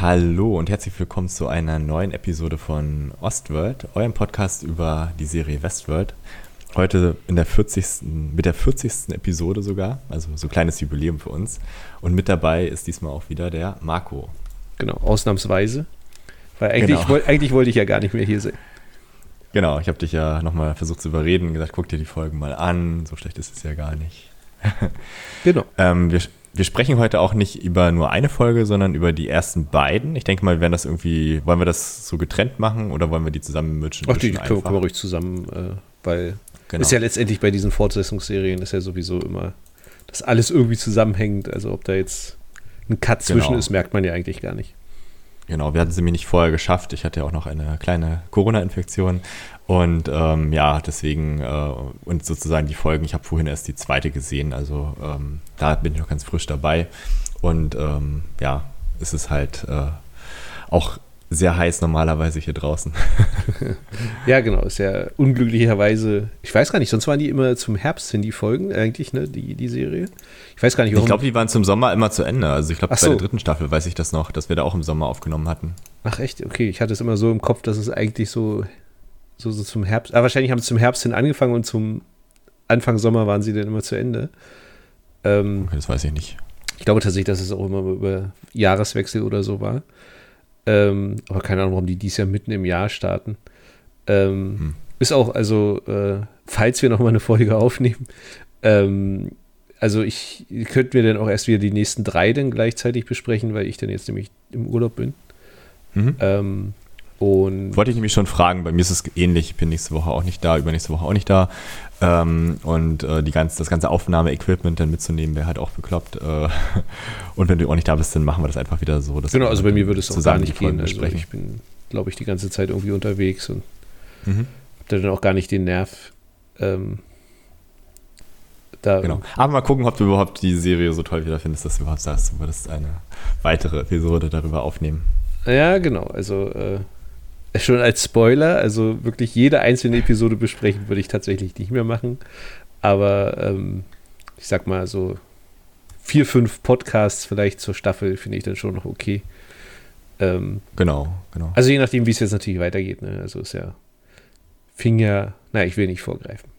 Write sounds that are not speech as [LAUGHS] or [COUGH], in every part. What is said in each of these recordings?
Hallo und herzlich willkommen zu einer neuen Episode von Ostworld, eurem Podcast über die Serie Westworld. Heute in der 40. mit der 40. Episode sogar, also so ein kleines Jubiläum für uns. Und mit dabei ist diesmal auch wieder der Marco. Genau, ausnahmsweise. Weil eigentlich, genau. woll, eigentlich wollte ich ja gar nicht mehr hier sein. Genau, ich habe dich ja nochmal versucht zu überreden und gesagt, guck dir die Folgen mal an, so schlecht ist es ja gar nicht. [LAUGHS] genau. ähm, wir, wir sprechen heute auch nicht über nur eine Folge, sondern über die ersten beiden. Ich denke mal, wir werden das irgendwie, wollen wir das so getrennt machen oder wollen wir die zusammen mischen? Ach, die können wir ruhig zusammen, äh, weil Genau. Ist ja letztendlich bei diesen Fortsetzungsserien ist ja sowieso immer, dass alles irgendwie zusammenhängt. Also ob da jetzt ein Cut zwischen genau. ist, merkt man ja eigentlich gar nicht. Genau, wir hatten sie mir nicht vorher geschafft. Ich hatte ja auch noch eine kleine Corona-Infektion. Und ähm, ja, deswegen, äh, und sozusagen die Folgen, ich habe vorhin erst die zweite gesehen, also ähm, da bin ich noch ganz frisch dabei. Und ähm, ja, es ist halt äh, auch sehr heiß normalerweise hier draußen. [LAUGHS] ja, genau. Ist ja unglücklicherweise, ich weiß gar nicht, sonst waren die immer zum Herbst hin, die Folgen, eigentlich, ne, die, die Serie. Ich weiß gar nicht, warum. Ich glaube, die waren zum Sommer immer zu Ende. Also ich glaube, bei so. der dritten Staffel weiß ich das noch, dass wir da auch im Sommer aufgenommen hatten. Ach echt? Okay, ich hatte es immer so im Kopf, dass es eigentlich so, so, so zum Herbst, ah, wahrscheinlich haben sie zum Herbst hin angefangen und zum Anfang Sommer waren sie dann immer zu Ende. Ähm, okay, das weiß ich nicht. Ich glaube tatsächlich, dass es auch immer über Jahreswechsel oder so war. Ähm, aber keine Ahnung, warum die dies Jahr mitten im Jahr starten. Ähm, hm. Ist auch, also, äh, falls wir noch mal eine Folge aufnehmen, ähm, also ich könnte mir dann auch erst wieder die nächsten drei dann gleichzeitig besprechen, weil ich dann jetzt nämlich im Urlaub bin. Mhm. Und Wollte ich nämlich schon fragen, bei mir ist es ähnlich. Ich bin nächste Woche auch nicht da, übernächste Woche auch nicht da. Ähm, und äh, die ganze, das ganze Aufnahme-Equipment dann mitzunehmen, wäre halt auch bekloppt. Äh, [LAUGHS] und wenn du auch nicht da bist, dann machen wir das einfach wieder so. genau, also bei mir würde es auch gar nicht gehen. Also ich bin, glaube ich, die ganze Zeit irgendwie unterwegs und mhm. habe dann auch gar nicht den Nerv. Ähm, da genau. Aber mal gucken, ob du überhaupt die Serie so toll wieder findest, dass du überhaupt sagst, du würdest eine weitere Episode darüber aufnehmen. Ja, genau. Also äh, schon als Spoiler, also wirklich jede einzelne Episode besprechen würde ich tatsächlich nicht mehr machen. Aber ähm, ich sag mal so vier, fünf Podcasts vielleicht zur Staffel finde ich dann schon noch okay. Ähm, genau, genau. Also je nachdem, wie es jetzt natürlich weitergeht. Ne? Also ist ja, fing ja, naja, ich will nicht vorgreifen.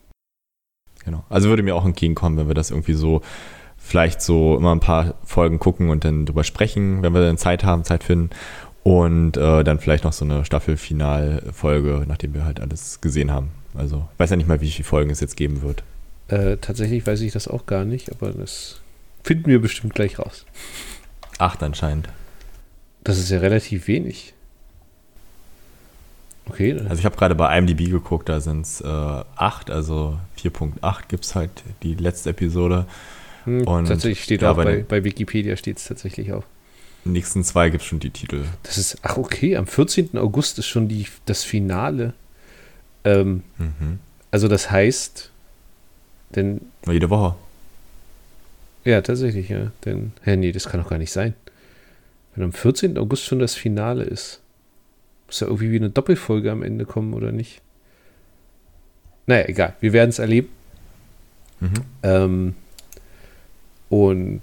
Genau. Also würde mir auch entgegenkommen, wenn wir das irgendwie so vielleicht so immer ein paar Folgen gucken und dann drüber sprechen, wenn wir dann Zeit haben, Zeit finden. Und äh, dann vielleicht noch so eine Staffelfinalfolge, nachdem wir halt alles gesehen haben. Also, ich weiß ja nicht mal, wie viele Folgen es jetzt geben wird. Äh, tatsächlich weiß ich das auch gar nicht, aber das finden wir bestimmt gleich raus. Acht anscheinend. Das ist ja relativ wenig. Okay. Also ich habe gerade bei IMDb geguckt, da sind es äh, acht, also 4.8 gibt es halt die letzte Episode. Hm, Und tatsächlich steht ja, auch bei, bei Wikipedia steht es tatsächlich auch nächsten zwei gibt es schon die Titel. Das ist, ach okay, am 14. August ist schon die, das Finale. Ähm, mhm. Also das heißt, denn. Jede Woche. Ja, tatsächlich, ja. Denn, hä, nee, das kann doch gar nicht sein. Wenn am 14. August schon das Finale ist, muss ja irgendwie wie eine Doppelfolge am Ende kommen, oder nicht? Naja, egal. Wir werden es erleben. Mhm. Ähm, und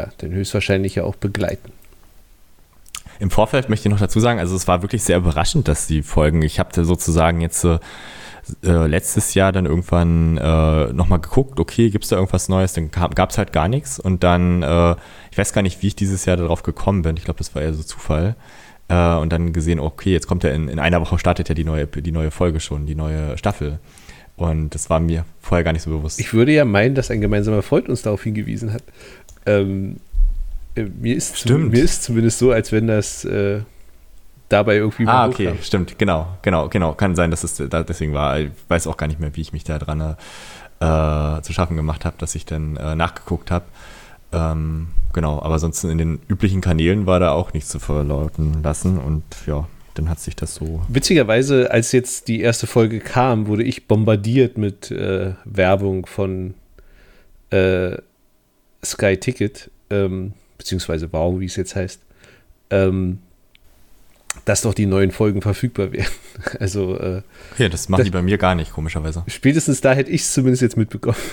ja, den höchstwahrscheinlich ja auch begleiten. Im Vorfeld möchte ich noch dazu sagen, also es war wirklich sehr überraschend, dass die Folgen, ich habe sozusagen jetzt äh, letztes Jahr dann irgendwann äh, nochmal geguckt, okay, gibt es da irgendwas Neues? Dann gab es halt gar nichts und dann, äh, ich weiß gar nicht, wie ich dieses Jahr darauf gekommen bin, ich glaube, das war eher so Zufall. Äh, und dann gesehen, okay, jetzt kommt ja in, in einer Woche startet ja die neue, die neue Folge schon, die neue Staffel. Und das war mir vorher gar nicht so bewusst. Ich würde ja meinen, dass ein gemeinsamer Freund uns darauf hingewiesen hat. Ähm, äh, mir, ist stimmt. mir ist zumindest so, als wenn das äh, dabei irgendwie Ah, okay, hochkam. stimmt, genau, genau, genau. Kann sein, dass es da deswegen war. Ich weiß auch gar nicht mehr, wie ich mich da dran äh, zu schaffen gemacht habe, dass ich dann äh, nachgeguckt habe. Ähm, genau, aber sonst in den üblichen Kanälen war da auch nichts zu verlauten lassen und ja, dann hat sich das so. Witzigerweise, als jetzt die erste Folge kam, wurde ich bombardiert mit äh, Werbung von äh, Sky Ticket, ähm, beziehungsweise Wow, wie es jetzt heißt. Ähm, dass doch die neuen Folgen verfügbar wären. [LAUGHS] Also. Äh, okay, das machen das, die bei mir gar nicht, komischerweise. Spätestens da hätte ich es zumindest jetzt mitbekommen. [LAUGHS]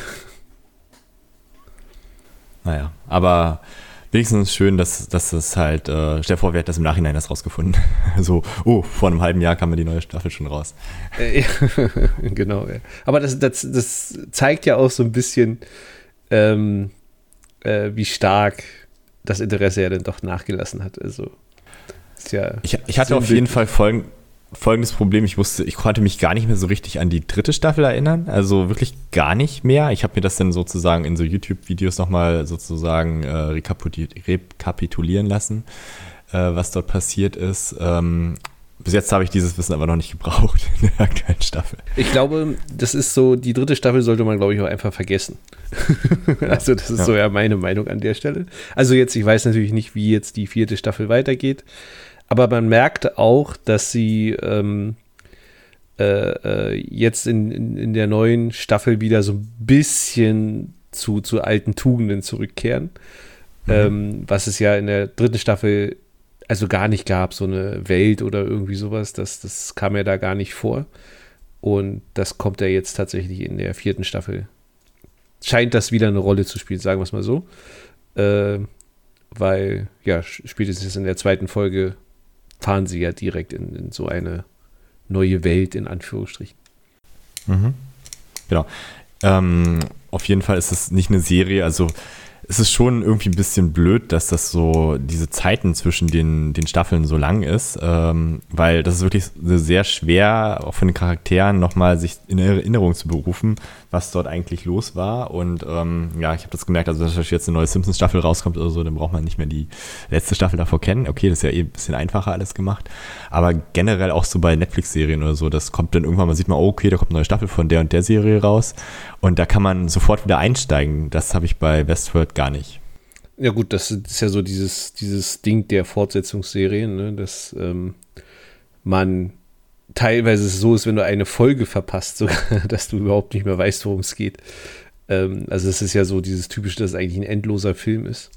Naja, aber wenigstens schön, dass, dass es halt, äh, stell vor, wer hat das im Nachhinein erst rausgefunden. [LAUGHS] so, oh, vor einem halben Jahr kam mir die neue Staffel schon raus. Äh, genau, ja. Aber das, das, das zeigt ja auch so ein bisschen, ähm, äh, wie stark das Interesse ja dann doch nachgelassen hat. Also, ja ich, ich hatte auf jeden Fall folgen, folgendes Problem. Ich wusste, ich konnte mich gar nicht mehr so richtig an die dritte Staffel erinnern. Also wirklich gar nicht mehr. Ich habe mir das dann sozusagen in so YouTube-Videos nochmal sozusagen äh, rekapitulieren lassen, äh, was dort passiert ist. Ähm, bis jetzt habe ich dieses Wissen aber noch nicht gebraucht in der aktuellen Staffel. Ich glaube, das ist so, die dritte Staffel sollte man, glaube ich, auch einfach vergessen. [LAUGHS] also, das ist ja. so ja meine Meinung an der Stelle. Also, jetzt, ich weiß natürlich nicht, wie jetzt die vierte Staffel weitergeht. Aber man merkt auch, dass sie ähm, äh, äh, jetzt in, in, in, der neuen Staffel wieder so ein bisschen zu, zu alten Tugenden zurückkehren. Mhm. Ähm, was es ja in der dritten Staffel also gar nicht gab, so eine Welt oder irgendwie sowas. Das, das kam ja da gar nicht vor. Und das kommt ja jetzt tatsächlich in der vierten Staffel. Scheint das wieder eine Rolle zu spielen, sagen wir es mal so. Äh, weil, ja, spätestens in der zweiten Folge fahren sie ja direkt in, in so eine neue Welt, in Anführungsstrichen. Mhm. Genau. Ähm, auf jeden Fall ist es nicht eine Serie, also es ist schon irgendwie ein bisschen blöd, dass das so, diese Zeiten zwischen den, den Staffeln so lang ist, ähm, weil das ist wirklich sehr schwer, auch von den Charakteren nochmal sich in Erinnerung zu berufen, was dort eigentlich los war. Und ähm, ja, ich habe das gemerkt, also dass jetzt eine neue Simpsons-Staffel rauskommt oder so, dann braucht man nicht mehr die letzte Staffel davor kennen. Okay, das ist ja eh ein bisschen einfacher alles gemacht. Aber generell auch so bei Netflix-Serien oder so, das kommt dann irgendwann, man sieht mal, oh, okay, da kommt eine neue Staffel von der und der Serie raus. Und da kann man sofort wieder einsteigen. Das habe ich bei Westworld gar nicht. Ja, gut, das ist ja so dieses, dieses Ding der Fortsetzungsserien, ne? dass ähm, man teilweise so ist, wenn du eine Folge verpasst, sogar, [LAUGHS] dass du überhaupt nicht mehr weißt, worum es geht. Ähm, also es ist ja so dieses typische, dass es eigentlich ein endloser Film ist.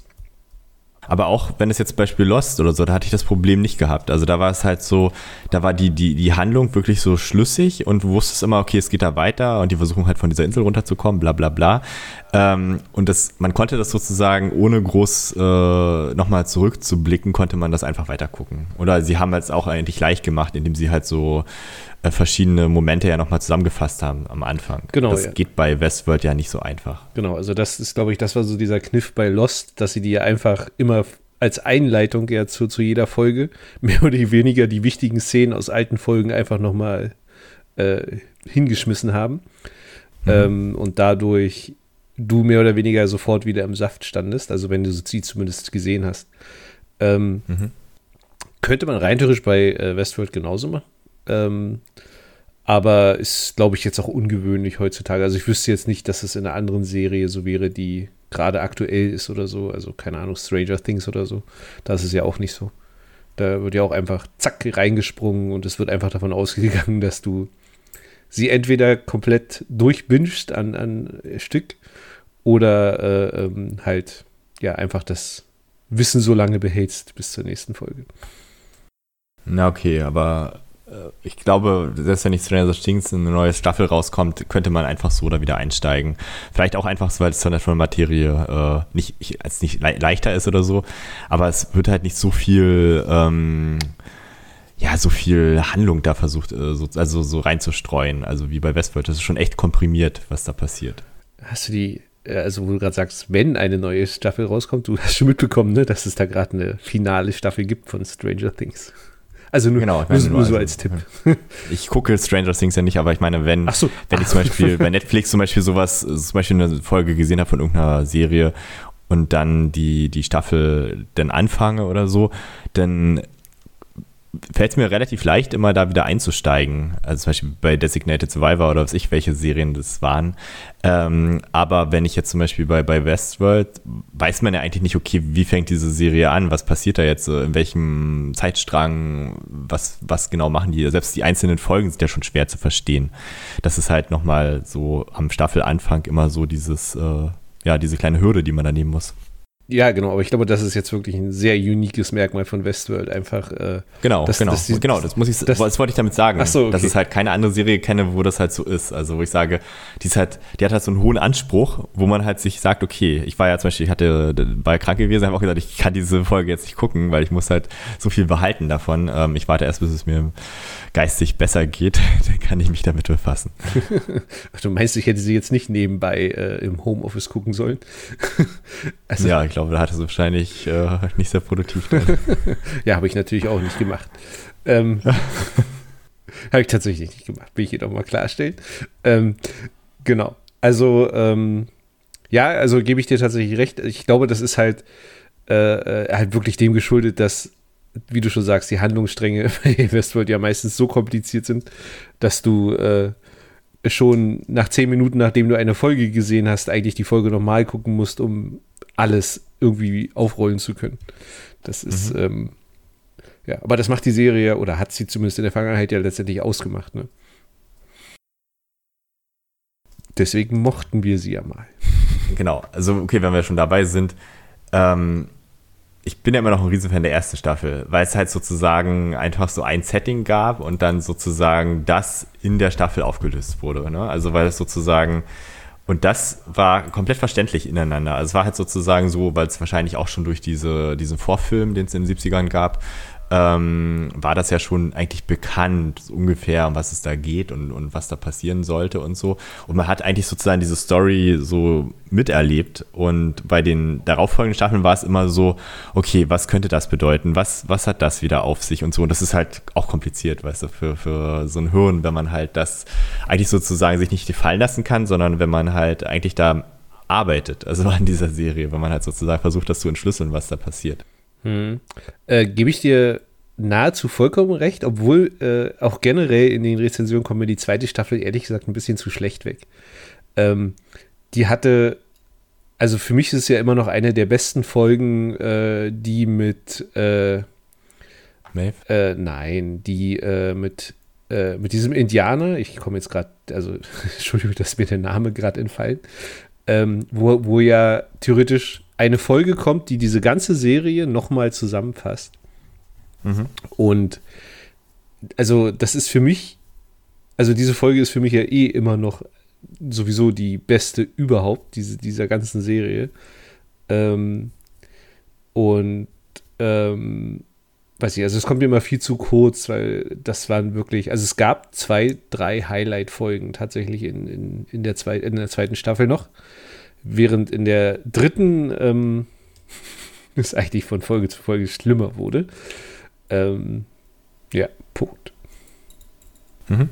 Aber auch wenn es jetzt Beispiel Lost oder so, da hatte ich das Problem nicht gehabt. Also da war es halt so, da war die, die, die Handlung wirklich so schlüssig und du wusstest immer, okay, es geht da weiter und die versuchen halt von dieser Insel runterzukommen, bla bla bla. Ähm, und das, man konnte das sozusagen, ohne groß äh, nochmal zurückzublicken, konnte man das einfach weiter gucken. Oder sie haben es auch eigentlich leicht gemacht, indem sie halt so verschiedene Momente ja nochmal zusammengefasst haben am Anfang. Genau. Das ja. geht bei Westworld ja nicht so einfach. Genau, also das ist, glaube ich, das war so dieser Kniff bei Lost, dass sie die einfach immer als Einleitung ja zu, zu jeder Folge [LAUGHS] mehr oder weniger die wichtigen Szenen aus alten Folgen einfach nochmal äh, hingeschmissen haben. Mhm. Ähm, und dadurch du mehr oder weniger sofort wieder im Saft standest, also wenn du sie zumindest gesehen hast. Ähm, mhm. Könnte man rein theoretisch bei äh, Westworld genauso machen. Ähm, aber ist, glaube ich, jetzt auch ungewöhnlich heutzutage. Also ich wüsste jetzt nicht, dass es in einer anderen Serie so wäre, die gerade aktuell ist oder so. Also keine Ahnung, Stranger Things oder so. Da ist es ja auch nicht so. Da wird ja auch einfach zack reingesprungen und es wird einfach davon ausgegangen, dass du sie entweder komplett durchbingst an, an Stück oder äh, ähm, halt ja einfach das Wissen so lange behältst bis zur nächsten Folge. Na okay, aber ich glaube, selbst wenn nicht Stranger Things eine neue Staffel rauskommt, könnte man einfach so da wieder einsteigen. Vielleicht auch einfach, weil es von der Materie äh, nicht, als nicht le leichter ist oder so, aber es wird halt nicht so viel, ähm, ja, so viel Handlung da versucht, äh, so, also so reinzustreuen. Also wie bei Westworld, das ist schon echt komprimiert, was da passiert. Hast du die, äh, also wo du gerade sagst, wenn eine neue Staffel rauskommt, du hast schon mitbekommen, ne, dass es da gerade eine finale Staffel gibt von Stranger Things. Also nur, genau, nur, nur so als Tipp. [LAUGHS] Ich gucke Stranger Things ja nicht, aber ich meine, wenn, so. wenn ich zum Beispiel bei Netflix zum Beispiel sowas, zum Beispiel eine Folge gesehen habe von irgendeiner Serie und dann die, die Staffel dann anfange oder so, dann fällt es mir relativ leicht, immer da wieder einzusteigen. Also zum Beispiel bei Designated Survivor oder was ich, welche Serien das waren. Ähm, aber wenn ich jetzt zum Beispiel bei, bei Westworld, weiß man ja eigentlich nicht, okay, wie fängt diese Serie an? Was passiert da jetzt? In welchem Zeitstrang? Was, was genau machen die? Selbst die einzelnen Folgen sind ja schon schwer zu verstehen. Das ist halt nochmal so am Staffelanfang immer so dieses, äh, ja, diese kleine Hürde, die man da nehmen muss. Ja, genau, aber ich glaube, das ist jetzt wirklich ein sehr uniques Merkmal von Westworld. Einfach. Äh, genau, dass, genau, dass die, genau, das muss ich, das, das wollte ich damit sagen. Ach so, okay. Dass ich halt keine andere Serie kenne, wo das halt so ist. Also, wo ich sage, die ist halt, die hat halt so einen hohen Anspruch, wo man halt sich sagt, okay, ich war ja zum Beispiel, ich hatte bei krank gewesen, habe auch gesagt, ich kann diese Folge jetzt nicht gucken, weil ich muss halt so viel behalten davon. Ähm, ich warte erst, bis es mir geistig besser geht, [LAUGHS] dann kann ich mich damit befassen. [LAUGHS] du meinst, ich hätte sie jetzt nicht nebenbei äh, im Homeoffice gucken sollen? [LAUGHS] also, ja, ich glaube, da hatte es wahrscheinlich äh, nicht sehr produktiv. [LAUGHS] ja, habe ich natürlich auch nicht gemacht. Ähm, [LAUGHS] habe ich tatsächlich nicht gemacht, will ich jedoch mal klarstellen. Ähm, genau. Also, ähm, ja, also gebe ich dir tatsächlich recht. Ich glaube, das ist halt, äh, äh halt wirklich dem geschuldet, dass wie du schon sagst, die Handlungsstränge [LAUGHS] bei Westworld ja meistens so kompliziert sind, dass du äh, schon nach zehn Minuten, nachdem du eine Folge gesehen hast, eigentlich die Folge nochmal gucken musst, um alles irgendwie aufrollen zu können. Das ist, mhm. ähm, ja, aber das macht die Serie oder hat sie zumindest in der Vergangenheit ja letztendlich ausgemacht, ne? Deswegen mochten wir sie ja mal. Genau, also okay, wenn wir schon dabei sind, ähm, ich bin ja immer noch ein Riesenfan der ersten Staffel, weil es halt sozusagen einfach so ein Setting gab und dann sozusagen das in der Staffel aufgelöst wurde. Ne? Also weil es sozusagen, und das war komplett verständlich ineinander. Also es war halt sozusagen so, weil es wahrscheinlich auch schon durch diese, diesen Vorfilm, den es in den 70ern gab, ähm, war das ja schon eigentlich bekannt, so ungefähr, um was es da geht und, und was da passieren sollte und so. Und man hat eigentlich sozusagen diese Story so miterlebt. Und bei den darauffolgenden Staffeln war es immer so, okay, was könnte das bedeuten? Was, was hat das wieder auf sich und so? Und das ist halt auch kompliziert, weißt du, für, für so ein Hirn, wenn man halt das eigentlich sozusagen sich nicht gefallen lassen kann, sondern wenn man halt eigentlich da arbeitet, also an dieser Serie, wenn man halt sozusagen versucht, das zu entschlüsseln, was da passiert. Hm. Äh, Gebe ich dir nahezu vollkommen recht, obwohl äh, auch generell in den Rezensionen kommt mir die zweite Staffel ehrlich gesagt ein bisschen zu schlecht weg. Ähm, die hatte, also für mich ist es ja immer noch eine der besten Folgen, äh, die mit äh? Äh, nein, die äh, mit äh, mit diesem Indianer, ich komme jetzt gerade, also [LAUGHS] Entschuldigung, dass mir der Name gerade entfallen, ähm, wo, wo ja theoretisch eine Folge kommt, die diese ganze Serie nochmal zusammenfasst. Mhm. Und also das ist für mich, also diese Folge ist für mich ja eh immer noch sowieso die beste überhaupt, diese, dieser ganzen Serie. Ähm, und ähm, weiß ich, also es kommt mir immer viel zu kurz, weil das waren wirklich, also es gab zwei, drei Highlight-Folgen tatsächlich in, in, in, der zwei, in der zweiten Staffel noch. Während in der dritten ähm, [LAUGHS] es eigentlich von Folge zu Folge schlimmer wurde. Ähm, ja, Punkt. Mhm.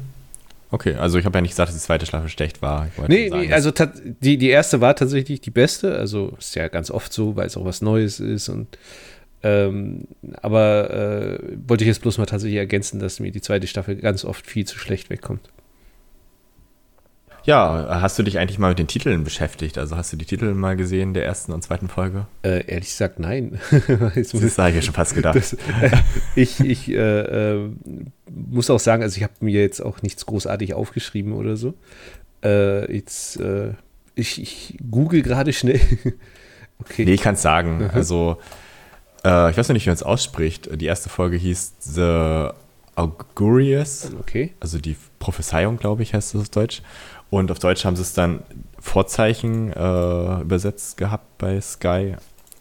Okay, also ich habe ja nicht gesagt, dass die zweite Staffel schlecht war. Nee, sagen, nee, also die, die erste war tatsächlich die beste. Also ist ja ganz oft so, weil es auch was Neues ist. Und ähm, aber äh, wollte ich jetzt bloß mal tatsächlich ergänzen, dass mir die zweite Staffel ganz oft viel zu schlecht wegkommt. Ja, hast du dich eigentlich mal mit den Titeln beschäftigt? Also hast du die Titel mal gesehen der ersten und zweiten Folge? Äh, ehrlich gesagt, nein. [LAUGHS] das habe ich ja schon fast gedacht. Das, äh, ich ich äh, äh, muss auch sagen, also ich habe mir jetzt auch nichts großartig aufgeschrieben oder so. Äh, jetzt, äh, ich, ich google gerade schnell. [LAUGHS] okay. Nee, ich kann es sagen. Aha. Also, ich weiß noch nicht, wie man es ausspricht. Die erste Folge hieß The Augurious. Okay. Also die Prophezeiung, glaube ich, heißt das auf Deutsch. Und auf Deutsch haben sie es dann Vorzeichen äh, übersetzt gehabt bei Sky.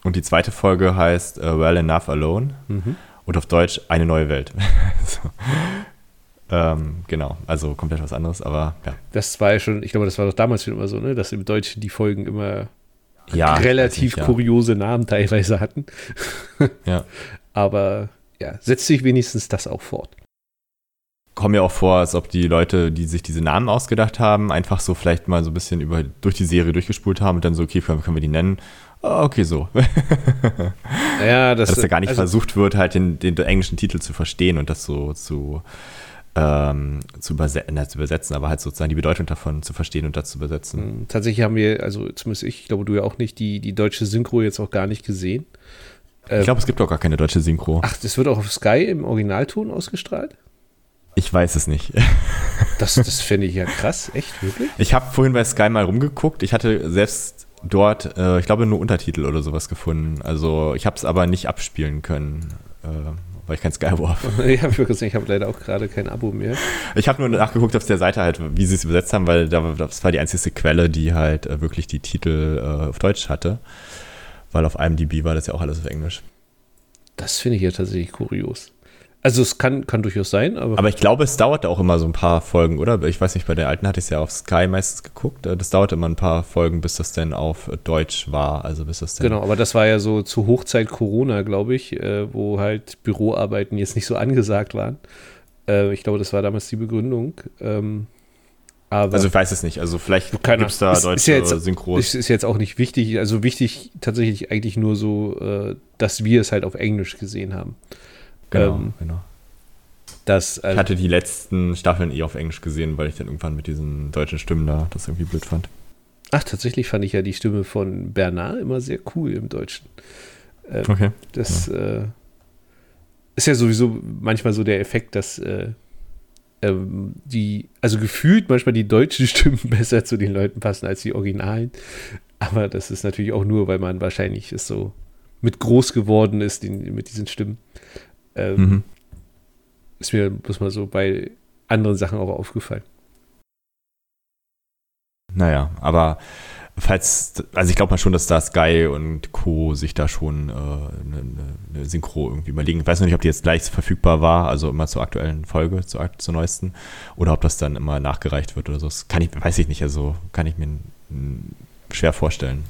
Und die zweite Folge heißt uh, Well Enough Alone. Mhm. Und auf Deutsch Eine neue Welt. [LAUGHS] so. ähm, genau, also komplett was anderes, aber ja. Das war ja schon, ich glaube, das war doch damals schon immer so, ne? dass im Deutschen die Folgen immer ja, relativ nicht, kuriose Namen teilweise hatten. ja. [LAUGHS] Aber ja, setzt sich wenigstens das auch fort kommt mir auch vor, als ob die Leute, die sich diese Namen ausgedacht haben, einfach so vielleicht mal so ein bisschen über, durch die Serie durchgespult haben und dann so, okay, können, können wir die nennen? Oh, okay, so. [LAUGHS] ja, das, Dass da gar nicht also, versucht wird, halt den, den, englischen Titel zu verstehen und das so zu, ähm, zu, überse na, zu, übersetzen, aber halt sozusagen die Bedeutung davon zu verstehen und das zu übersetzen. Hm, tatsächlich haben wir, also zumindest ich, ich glaube du ja auch nicht, die, die deutsche Synchro jetzt auch gar nicht gesehen. Ich glaube, es gibt auch gar keine deutsche Synchro. Ach, das wird auch auf Sky im Originalton ausgestrahlt? Ich weiß es nicht. [LAUGHS] Das, das finde ich ja krass, echt, wirklich? Ich habe vorhin bei Sky mal rumgeguckt. Ich hatte selbst dort, äh, ich glaube, nur Untertitel oder sowas gefunden. Also ich habe es aber nicht abspielen können, äh, weil ich kein Sky war. [LAUGHS] ja, ich habe leider auch gerade kein Abo mehr. Ich habe nur nachgeguckt auf der Seite halt, wie sie es übersetzt haben, weil das war die einzige Quelle, die halt äh, wirklich die Titel äh, auf Deutsch hatte. Weil auf IMDb war das ja auch alles auf Englisch. Das finde ich ja tatsächlich kurios. Also es kann, kann durchaus sein, aber. Aber ich glaube, es dauert auch immer so ein paar Folgen, oder? Ich weiß nicht, bei der alten hatte ich es ja auf Sky meistens geguckt. Äh, das dauert immer ein paar Folgen, bis das denn auf Deutsch war. Also bis das Genau, aber das war ja so zu Hochzeit Corona, glaube ich, äh, wo halt Büroarbeiten jetzt nicht so angesagt waren. Äh, ich glaube, das war damals die Begründung. Ähm, aber also ich weiß es nicht. Also vielleicht gibt es da ist, deutsche ist ja jetzt, Synchros. Ist, ist jetzt auch nicht wichtig. Also wichtig tatsächlich eigentlich nur so, dass wir es halt auf Englisch gesehen haben. Genau, ähm, genau. Das, also ich hatte die letzten Staffeln eh auf Englisch gesehen, weil ich dann irgendwann mit diesen deutschen Stimmen da das irgendwie blöd fand. Ach, tatsächlich fand ich ja die Stimme von Bernard immer sehr cool im Deutschen. Ähm, okay. Das ja. Äh, ist ja sowieso manchmal so der Effekt, dass äh, ähm, die, also gefühlt manchmal die deutschen [LAUGHS] Stimmen besser zu den Leuten passen als die Originalen. Aber das ist natürlich auch nur, weil man wahrscheinlich ist so mit groß geworden ist den, mit diesen Stimmen. Ähm, mhm. Ist mir bloß mal so bei anderen Sachen auch aufgefallen. Naja, aber falls, also ich glaube mal schon, dass da Sky und Co. sich da schon äh, eine, eine, Synchro irgendwie überlegen. Ich weiß noch nicht, ob die jetzt gleich verfügbar war, also immer zur aktuellen Folge, zur, zur neuesten, oder ob das dann immer nachgereicht wird oder so. Das kann ich, weiß ich nicht, also kann ich mir schwer vorstellen.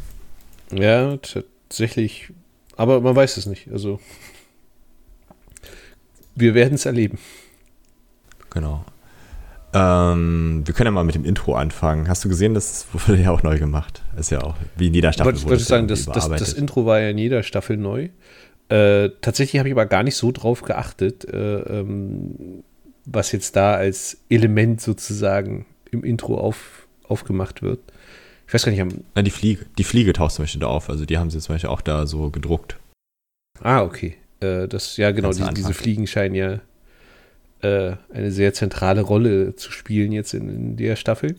Ja, tatsächlich, aber man weiß es nicht, also wir werden es erleben. Genau. Ähm, wir können ja mal mit dem Intro anfangen. Hast du gesehen, das wurde ja auch neu gemacht? Ist ja auch wie in jeder Staffel. Ich wollte sagen, das, das, das, Intro war ja in jeder Staffel neu. Äh, tatsächlich habe ich aber gar nicht so drauf geachtet, äh, ähm, was jetzt da als Element sozusagen im Intro auf, aufgemacht wird. Ich weiß gar nicht. Na, die Fliege, die Fliege taucht zum Beispiel da auf. Also die haben sie zum Beispiel auch da so gedruckt. Ah, okay. Äh, das, ja, genau, die, diese Fliegen scheinen ja äh, eine sehr zentrale Rolle zu spielen jetzt in, in der Staffel.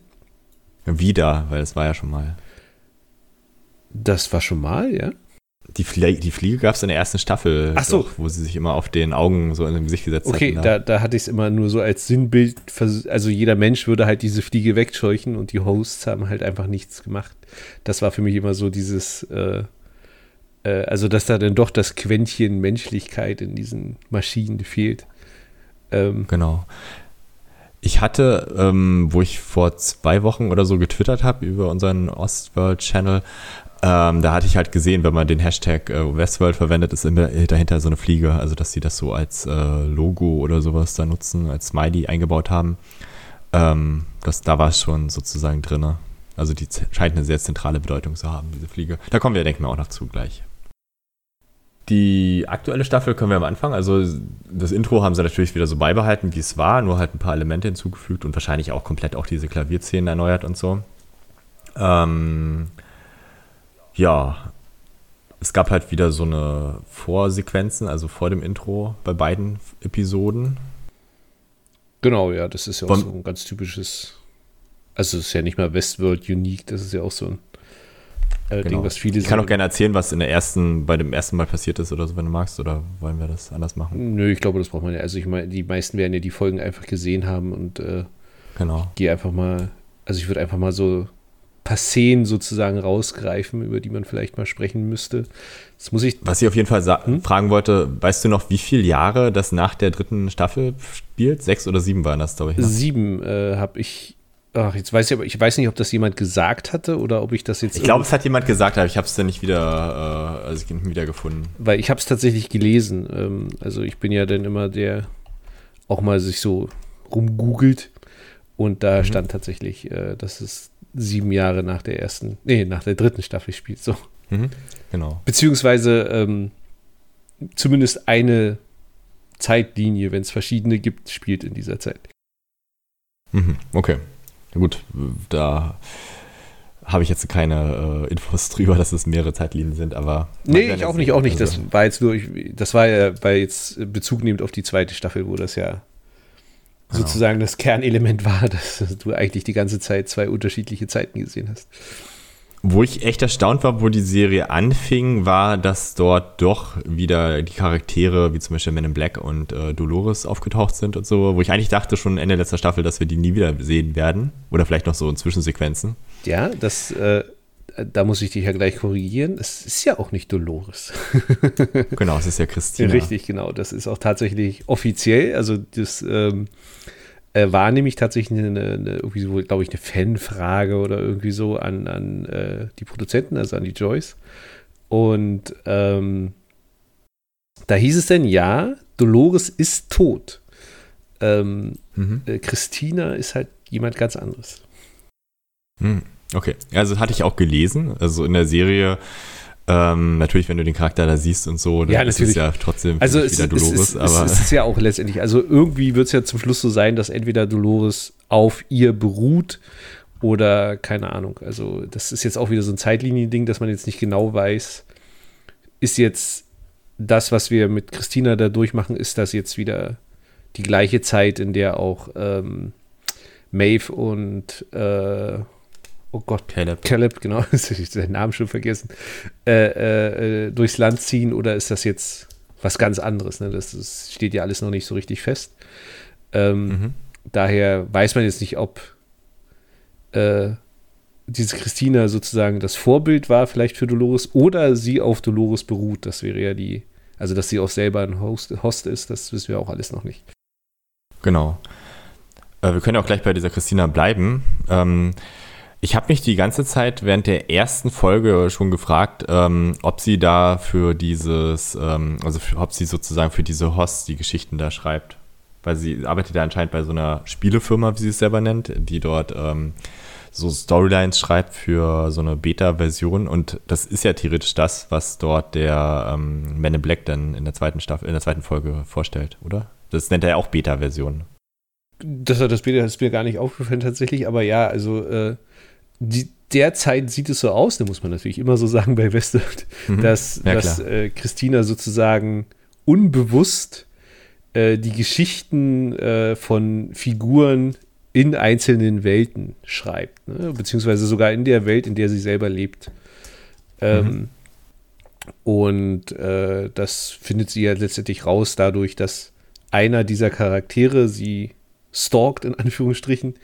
Wieder, weil es war ja schon mal. Das war schon mal, ja? Die, Flie die Fliege gab es in der ersten Staffel, Ach so. Doch, wo sie sich immer auf den Augen so in dem Gesicht gesetzt okay. Okay, da, da hatte ich es immer nur so als Sinnbild, also jeder Mensch würde halt diese Fliege wegscheuchen und die Hosts haben halt einfach nichts gemacht. Das war für mich immer so dieses, äh, äh, also dass da dann doch das Quäntchen Menschlichkeit in diesen Maschinen fehlt. Ähm, genau. Ich hatte, ähm, wo ich vor zwei Wochen oder so getwittert habe über unseren Ostworld-Channel, ähm, da hatte ich halt gesehen, wenn man den Hashtag äh, Westworld verwendet, ist immer dahinter so eine Fliege, also dass sie das so als äh, Logo oder sowas da nutzen, als Smiley eingebaut haben. Ähm, das, da war es schon sozusagen drin. Also die scheint eine sehr zentrale Bedeutung zu haben, diese Fliege. Da kommen wir, denken wir, auch noch zu gleich. Die aktuelle Staffel können wir am Anfang, also das Intro haben sie natürlich wieder so beibehalten, wie es war, nur halt ein paar Elemente hinzugefügt und wahrscheinlich auch komplett auch diese Klavierszenen erneuert und so. Ähm, ja, es gab halt wieder so eine Vorsequenzen, also vor dem Intro bei beiden Episoden. Genau, ja, das ist ja auch Von, so ein ganz typisches, also es ist ja nicht mal Westworld Unique, das ist ja auch so ein äh, genau. Ding, was viele Ich kann auch gerne erzählen, was in der ersten, bei dem ersten Mal passiert ist oder so, wenn du magst, oder wollen wir das anders machen? Nö, ich glaube, das braucht man ja. Also ich meine, die meisten werden ja die Folgen einfach gesehen haben und äh, genau. gehe einfach mal, also ich würde einfach mal so paar Szenen sozusagen rausgreifen, über die man vielleicht mal sprechen müsste. Das muss ich. Was ich auf jeden Fall hm? fragen wollte, weißt du noch, wie viele Jahre das nach der dritten Staffel spielt? Sechs oder sieben waren das, glaube ich. Ne? Sieben äh, habe ich Ach, jetzt weiß ich aber, ich weiß nicht, ob das jemand gesagt hatte oder ob ich das jetzt. Ich glaube, es hat jemand gesagt, aber ich habe es dann nicht wieder, äh, also ich wieder gefunden. Weil ich habe es tatsächlich gelesen. Ähm, also ich bin ja dann immer der, auch mal sich so rumgoogelt und da mhm. stand tatsächlich, äh, dass es sieben Jahre nach der ersten, nee, nach der dritten Staffel spielt. So. Mhm. Genau. Beziehungsweise ähm, zumindest eine Zeitlinie, wenn es verschiedene gibt, spielt in dieser Zeit. Mhm. Okay. Gut, da habe ich jetzt keine äh, Infos [LAUGHS] drüber, dass es mehrere Zeitlinien sind, aber. Nee, ich auch nicht, auch nicht. Also das war jetzt nur, das war ja, weil jetzt Bezug nehmend auf die zweite Staffel, wo das ja genau. sozusagen das Kernelement war, [LAUGHS] dass du eigentlich die ganze Zeit zwei unterschiedliche Zeiten gesehen hast. Wo ich echt erstaunt war, wo die Serie anfing, war, dass dort doch wieder die Charaktere, wie zum Beispiel Men in Black und äh, Dolores aufgetaucht sind und so, wo ich eigentlich dachte schon Ende letzter Staffel, dass wir die nie wieder sehen werden. Oder vielleicht noch so in Zwischensequenzen. Ja, das, äh, da muss ich dich ja gleich korrigieren. Es ist ja auch nicht Dolores. [LAUGHS] genau, es ist ja [LAUGHS] Christina. Richtig, genau. Das ist auch tatsächlich offiziell. Also das ähm, äh, war nämlich tatsächlich eine, eine irgendwie so, glaube ich, eine Fanfrage oder irgendwie so an, an äh, die Produzenten, also an die Joyce. Und ähm, da hieß es denn, ja, Dolores ist tot. Ähm, mhm. äh, Christina ist halt jemand ganz anderes. Hm, okay, also hatte ich auch gelesen. Also in der Serie ähm, natürlich, wenn du den Charakter da siehst und so, dann ja, ist es ja trotzdem also es, wieder Dolores. Es ist, aber es ist ja auch letztendlich, also irgendwie wird es ja zum Schluss so sein, dass entweder Dolores auf ihr beruht oder keine Ahnung. Also das ist jetzt auch wieder so ein Zeitliniending, dass man jetzt nicht genau weiß, ist jetzt das, was wir mit Christina da durchmachen, ist das jetzt wieder die gleiche Zeit, in der auch ähm, Maeve und äh, oh Gott, Caleb, Caleb genau, [LAUGHS] ich den Namen schon vergessen, äh, äh, äh, durchs Land ziehen oder ist das jetzt was ganz anderes? Ne? Das, das steht ja alles noch nicht so richtig fest. Ähm, mhm. Daher weiß man jetzt nicht, ob äh, diese Christina sozusagen das Vorbild war, vielleicht für Dolores, oder sie auf Dolores beruht. Das wäre ja die, also dass sie auch selber ein Host, Host ist, das wissen wir auch alles noch nicht. Genau. Äh, wir können auch gleich bei dieser Christina bleiben. Ähm, ich habe mich die ganze Zeit während der ersten Folge schon gefragt, ähm, ob sie da für dieses, ähm, also für, ob sie sozusagen für diese Hosts die Geschichten da schreibt. Weil sie arbeitet ja anscheinend bei so einer Spielefirma, wie sie es selber nennt, die dort ähm, so Storylines schreibt für so eine Beta-Version. Und das ist ja theoretisch das, was dort der ähm, Man in Black dann in der zweiten Staffel, in der zweiten Folge vorstellt, oder? Das nennt er ja auch Beta-Version. Das, das Beta ist mir gar nicht aufgefallen tatsächlich, aber ja, also äh die, derzeit sieht es so aus, da muss man natürlich immer so sagen bei Westworld, mhm. dass, ja, dass äh, Christina sozusagen unbewusst äh, die Geschichten äh, von Figuren in einzelnen Welten schreibt, ne? beziehungsweise sogar in der Welt, in der sie selber lebt. Ähm, mhm. Und äh, das findet sie ja letztendlich raus dadurch, dass einer dieser Charaktere sie stalkt, in Anführungsstrichen,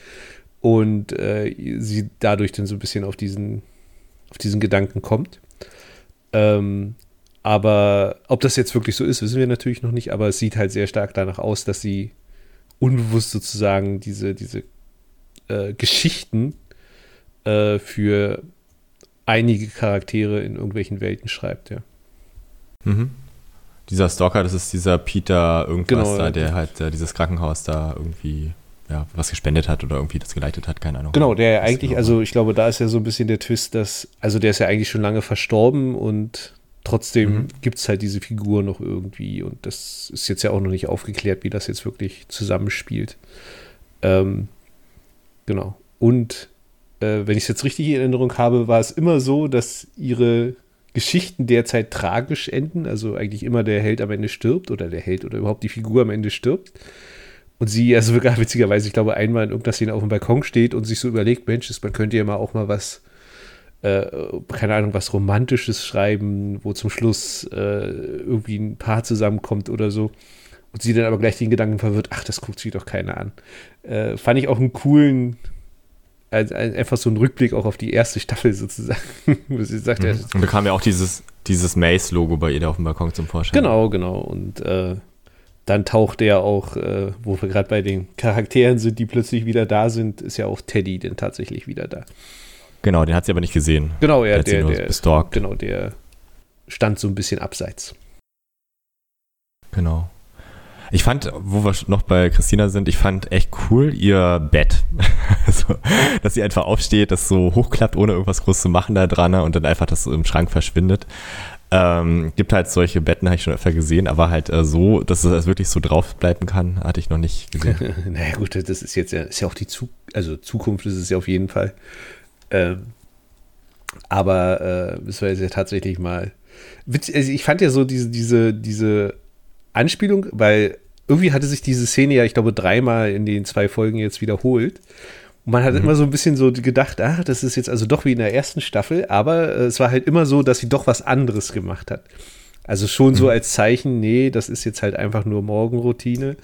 und äh, sie dadurch dann so ein bisschen auf diesen, auf diesen Gedanken kommt. Ähm, aber ob das jetzt wirklich so ist, wissen wir natürlich noch nicht, aber es sieht halt sehr stark danach aus, dass sie unbewusst sozusagen diese, diese äh, Geschichten äh, für einige Charaktere in irgendwelchen Welten schreibt, ja. Mhm. Dieser Stalker, das ist dieser Peter irgendwas genau, da, der halt äh, dieses Krankenhaus da irgendwie ja, was gespendet hat oder irgendwie das geleitet hat, keine Ahnung. Genau, der eigentlich, genau also ich glaube, da ist ja so ein bisschen der Twist, dass, also der ist ja eigentlich schon lange verstorben und trotzdem mhm. gibt es halt diese Figur noch irgendwie und das ist jetzt ja auch noch nicht aufgeklärt, wie das jetzt wirklich zusammenspielt. Ähm, genau. Und äh, wenn ich es jetzt richtig in Erinnerung habe, war es immer so, dass ihre Geschichten derzeit tragisch enden, also eigentlich immer der Held am Ende stirbt oder der Held oder überhaupt die Figur am Ende stirbt. Und sie, also sogar [LAUGHS] witzigerweise, ich glaube, einmal in irgendeiner Szene auf dem Balkon steht und sich so überlegt, Mensch, man könnte ja mal auch mal was, äh, keine Ahnung, was Romantisches schreiben, wo zum Schluss äh, irgendwie ein Paar zusammenkommt oder so. Und sie dann aber gleich den Gedanken verwirrt, ach, das guckt sich doch keiner an. Äh, fand ich auch einen coolen, einfach so einen Rückblick auch auf die erste Staffel sozusagen. [LAUGHS] sie sagt, mhm. Und da kam ja auch dieses, dieses Mace-Logo bei ihr da auf dem Balkon zum Vorschein. Genau, genau. Und äh, dann taucht er auch, äh, wo wir gerade bei den Charakteren sind, die plötzlich wieder da sind, ist ja auch Teddy denn tatsächlich wieder da. Genau, den hat sie aber nicht gesehen. Genau, er, der, der, der genau, der stand so ein bisschen abseits. Genau. Ich fand, wo wir noch bei Christina sind, ich fand echt cool ihr Bett. [LAUGHS] also, dass sie einfach aufsteht, das so hochklappt, ohne irgendwas groß zu machen da dran ne, und dann einfach das so im Schrank verschwindet. Ähm, gibt halt solche Betten, habe ich schon öfter gesehen, aber halt äh, so, dass es wirklich so drauf bleiben kann, hatte ich noch nicht gesehen. [LAUGHS] naja, gut, das ist jetzt ja, ist ja auch die Zu also Zukunft, ist es ja auf jeden Fall. Ähm, aber äh, müssen wir jetzt ja tatsächlich mal. Also ich fand ja so diese, diese, diese Anspielung, weil irgendwie hatte sich diese Szene ja, ich glaube, dreimal in den zwei Folgen jetzt wiederholt. Und man hat mhm. immer so ein bisschen so gedacht, ach, das ist jetzt also doch wie in der ersten Staffel, aber äh, es war halt immer so, dass sie doch was anderes gemacht hat. Also schon mhm. so als Zeichen, nee, das ist jetzt halt einfach nur Morgenroutine.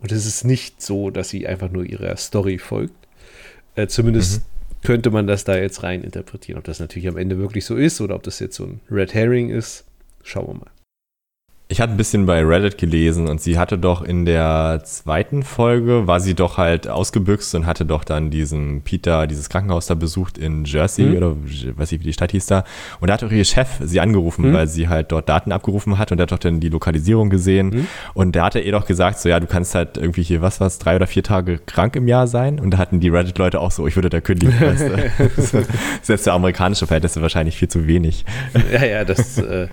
Und es ist nicht so, dass sie einfach nur ihrer Story folgt. Äh, zumindest mhm. könnte man das da jetzt rein interpretieren. Ob das natürlich am Ende wirklich so ist oder ob das jetzt so ein Red Herring ist, schauen wir mal. Ich hatte ein bisschen bei Reddit gelesen und sie hatte doch in der zweiten Folge, war sie doch halt ausgebüxt und hatte doch dann diesen Peter, dieses Krankenhaus da besucht in Jersey mhm. oder weiß ich, wie die Stadt hieß da. Und da hat auch ihr Chef sie angerufen, mhm. weil sie halt dort Daten abgerufen hat und der hat doch dann die Lokalisierung gesehen. Mhm. Und der hatte ihr doch gesagt, so ja, du kannst halt irgendwie hier, was was, drei oder vier Tage krank im Jahr sein. Und da hatten die Reddit-Leute auch so, ich würde da kündigen. [LAUGHS] weißt du? Selbst für amerikanische Verhältnisse wahrscheinlich viel zu wenig. Ja, ja, das äh,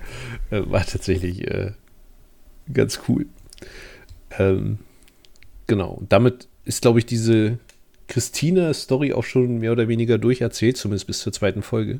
war tatsächlich. Äh ganz cool. Ähm, genau. Damit ist, glaube ich, diese Christina-Story auch schon mehr oder weniger durcherzählt, zumindest bis zur zweiten Folge.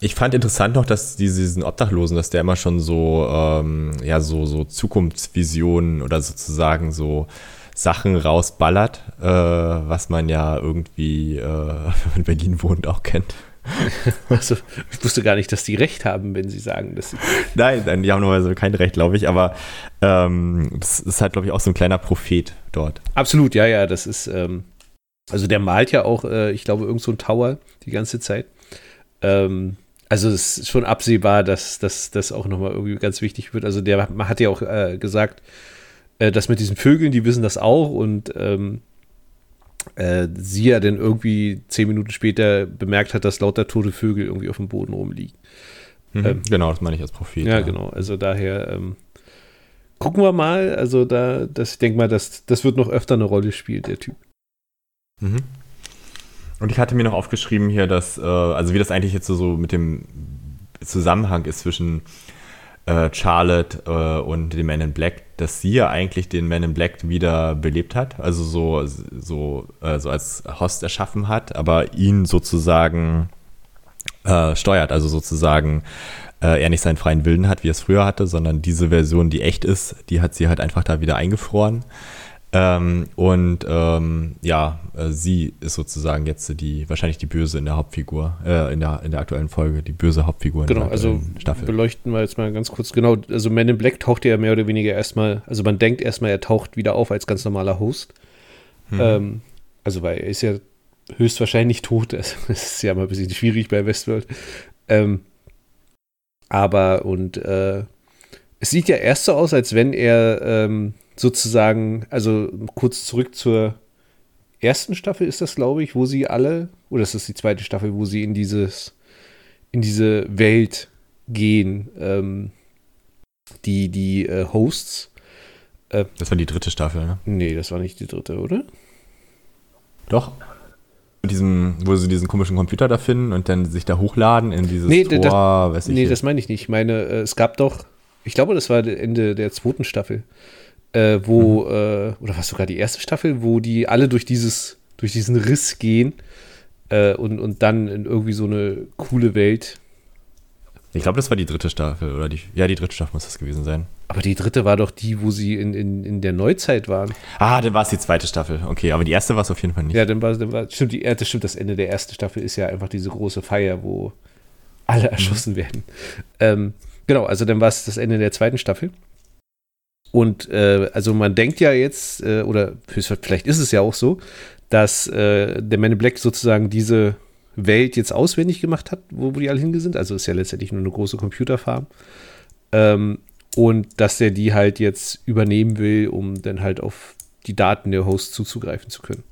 Ich fand interessant noch, dass diesen Obdachlosen, dass der immer schon so, ähm, ja, so, so Zukunftsvisionen oder sozusagen so Sachen rausballert, äh, was man ja irgendwie, äh, [LAUGHS] wenn man in Berlin wohnt, auch kennt. [LAUGHS] also, ich wusste gar nicht, dass die Recht haben, wenn sie sagen, dass sie. Nein, nein, die haben normalerweise kein Recht, glaube ich, aber ähm, das ist halt, glaube ich, auch so ein kleiner Prophet dort. Absolut, ja, ja, das ist, ähm, also der malt ja auch, äh, ich glaube, irgend so ein Tower die ganze Zeit. Ähm, also es ist schon absehbar, dass das auch nochmal irgendwie ganz wichtig wird. Also der man hat ja auch äh, gesagt, äh, das mit diesen Vögeln, die wissen das auch und ähm, äh, sie ja dann irgendwie zehn Minuten später bemerkt hat, dass lauter tote Vögel irgendwie auf dem Boden rumliegen. Mhm, ähm, genau, das meine ich als Prophet. Ja, ja. genau. Also daher ähm, gucken wir mal. Also da, das, ich denke mal, das, das wird noch öfter eine Rolle spielen, der Typ. Mhm. Und ich hatte mir noch aufgeschrieben hier, dass, äh, also wie das eigentlich jetzt so, so mit dem Zusammenhang ist zwischen äh, Charlotte äh, und dem Man in Black, dass sie ja eigentlich den Man in Black wieder belebt hat, also so, so, äh, so als Host erschaffen hat, aber ihn sozusagen äh, steuert, also sozusagen äh, er nicht seinen freien Willen hat, wie er es früher hatte, sondern diese Version, die echt ist, die hat sie halt einfach da wieder eingefroren. Ähm, und ähm, ja, äh, sie ist sozusagen jetzt die, wahrscheinlich die Böse in der Hauptfigur, äh, in, der, in der aktuellen Folge, die böse Hauptfigur genau, in der also Staffel. beleuchten wir jetzt mal ganz kurz. Genau, also Man in Black taucht ja mehr oder weniger erstmal, also man denkt erstmal, er taucht wieder auf als ganz normaler Host. Mhm. Ähm, also, weil er ist ja höchstwahrscheinlich tot. [LAUGHS] Das ist ja mal ein bisschen schwierig bei Westworld. Ähm, aber und äh, es sieht ja erst so aus, als wenn er ähm, sozusagen, also kurz zurück zur ersten Staffel ist das, glaube ich, wo sie alle, oder ist das die zweite Staffel, wo sie in dieses, in diese Welt gehen, ähm, die, die äh, Hosts. Äh, das war die dritte Staffel, ne? Nee, das war nicht die dritte, oder? Doch. Diesem, wo sie diesen komischen Computer da finden und dann sich da hochladen in dieses nee, Tor, das, weiß ich Nee, das meine ich nicht. Ich meine, äh, es gab doch, ich glaube, das war Ende der zweiten Staffel äh, wo, mhm. äh, oder was sogar die erste Staffel, wo die alle durch dieses, durch diesen Riss gehen äh, und, und dann in irgendwie so eine coole Welt. Ich glaube, das war die dritte Staffel, oder die, ja, die dritte Staffel muss das gewesen sein. Aber die dritte war doch die, wo sie in, in, in der Neuzeit waren. Ah, dann war es die zweite Staffel. Okay, aber die erste war es auf jeden Fall nicht. Ja, dann war, dann war stimmt, die, das stimmt, das Ende der ersten Staffel ist ja einfach diese große Feier, wo alle mhm. erschossen mhm. werden. Ähm, genau, also dann war es das Ende der zweiten Staffel. Und äh, also man denkt ja jetzt, äh, oder vielleicht ist es ja auch so, dass äh, der Man in Black sozusagen diese Welt jetzt auswendig gemacht hat, wo, wo die alle hinge sind. Also ist ja letztendlich nur eine große Computerfarm. Ähm, und dass er die halt jetzt übernehmen will, um dann halt auf die Daten der Hosts zuzugreifen zu können.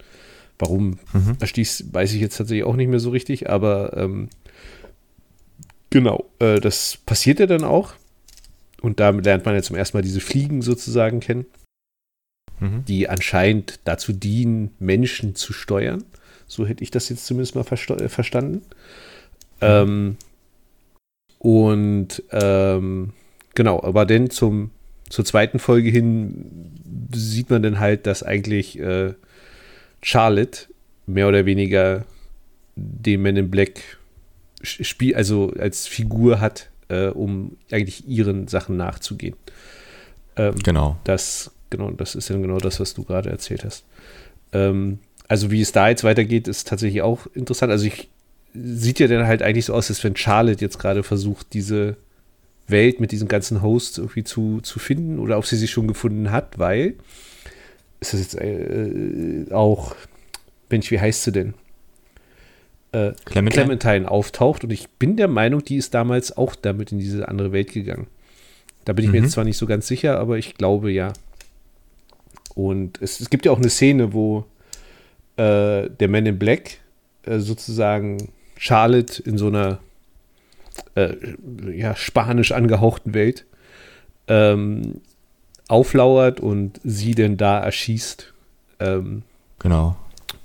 Warum mhm. erschließt, weiß ich jetzt tatsächlich auch nicht mehr so richtig, aber ähm, genau, äh, das passiert ja dann auch. Und da lernt man ja zum ersten Mal diese Fliegen sozusagen kennen, mhm. die anscheinend dazu dienen, Menschen zu steuern. So hätte ich das jetzt zumindest mal äh, verstanden. Mhm. Ähm, und ähm, genau, aber dann zum, zur zweiten Folge hin sieht man dann halt, dass eigentlich äh, Charlotte mehr oder weniger den Men in Black Spiel, also als Figur hat, äh, um eigentlich ihren Sachen nachzugehen. Ähm, genau. Das, genau, das ist dann genau das, was du gerade erzählt hast. Ähm, also wie es da jetzt weitergeht, ist tatsächlich auch interessant. Also ich sieht ja dann halt eigentlich so aus, als wenn Charlotte jetzt gerade versucht, diese Welt mit diesen ganzen Hosts irgendwie zu, zu finden oder ob sie sich schon gefunden hat, weil ist das jetzt äh, auch, Mensch, wie heißt sie denn? Äh, Clementine? Clementine auftaucht und ich bin der Meinung, die ist damals auch damit in diese andere Welt gegangen. Da bin ich mhm. mir jetzt zwar nicht so ganz sicher, aber ich glaube ja. Und es, es gibt ja auch eine Szene, wo äh, der Man in Black äh, sozusagen Charlotte in so einer äh, ja, spanisch angehauchten Welt ähm, auflauert und sie denn da erschießt. Ähm, genau.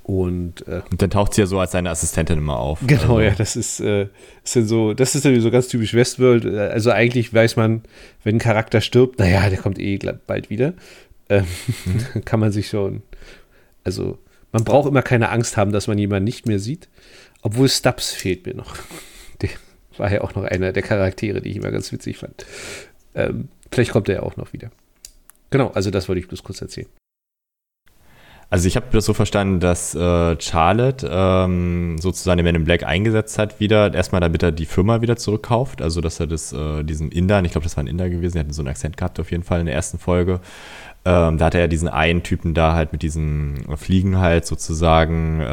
Und, äh, und, dann taucht sie ja so als seine Assistentin immer auf. Genau, also. ja, das ist, äh, ist dann so, das ist dann so ganz typisch Westworld. Also eigentlich weiß man, wenn ein Charakter stirbt, naja, der kommt eh bald wieder. Ähm, mhm. [LAUGHS] kann man sich schon, also man braucht immer keine Angst haben, dass man jemanden nicht mehr sieht. Obwohl Stubbs fehlt mir noch. [LAUGHS] Der war ja auch noch einer der Charaktere, die ich immer ganz witzig fand. Ähm, vielleicht kommt er ja auch noch wieder. Genau, also das wollte ich bloß kurz erzählen. Also ich habe das so verstanden, dass äh, Charlotte ähm, sozusagen den Man in Black eingesetzt hat wieder, erstmal damit er die Firma wieder zurückkauft, also dass er das äh, diesem Inder, ich glaube, das war ein Inder gewesen, der hat so einen Akzent gehabt auf jeden Fall in der ersten Folge, ähm, da hat er ja diesen einen Typen da halt mit diesem Fliegen halt sozusagen, äh,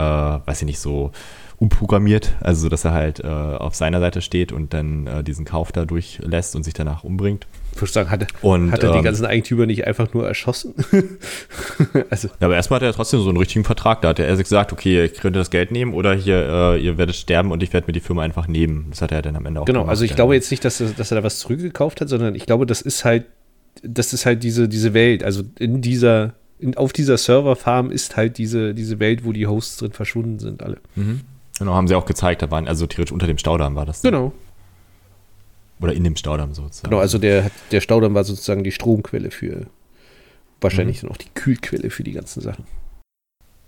weiß ich nicht, so umprogrammiert, also dass er halt äh, auf seiner Seite steht und dann äh, diesen Kauf da durchlässt und sich danach umbringt. Ich würde sagen, hat, und, hat er ähm, die ganzen Eigentümer nicht einfach nur erschossen? [LAUGHS] also. Ja, aber erstmal hat er trotzdem so einen richtigen Vertrag. Da hat er gesagt, okay, ich könnte das Geld nehmen oder hier, äh, ihr werdet sterben und ich werde mir die Firma einfach nehmen. Das hat er dann am Ende auch Genau, gemacht, also ich glaube jetzt nicht, dass er, dass er da was zurückgekauft hat, sondern ich glaube, das ist halt, das ist halt diese, diese Welt. Also in dieser, in, auf dieser Serverfarm ist halt diese, diese Welt, wo die Hosts drin verschwunden sind, alle. Mhm. Genau, haben sie auch gezeigt, da waren, also theoretisch unter dem Staudamm war das. Genau. Oder in dem Staudamm sozusagen. Genau, also der, der Staudamm war sozusagen die Stromquelle für, wahrscheinlich mhm. dann auch die Kühlquelle für die ganzen Sachen.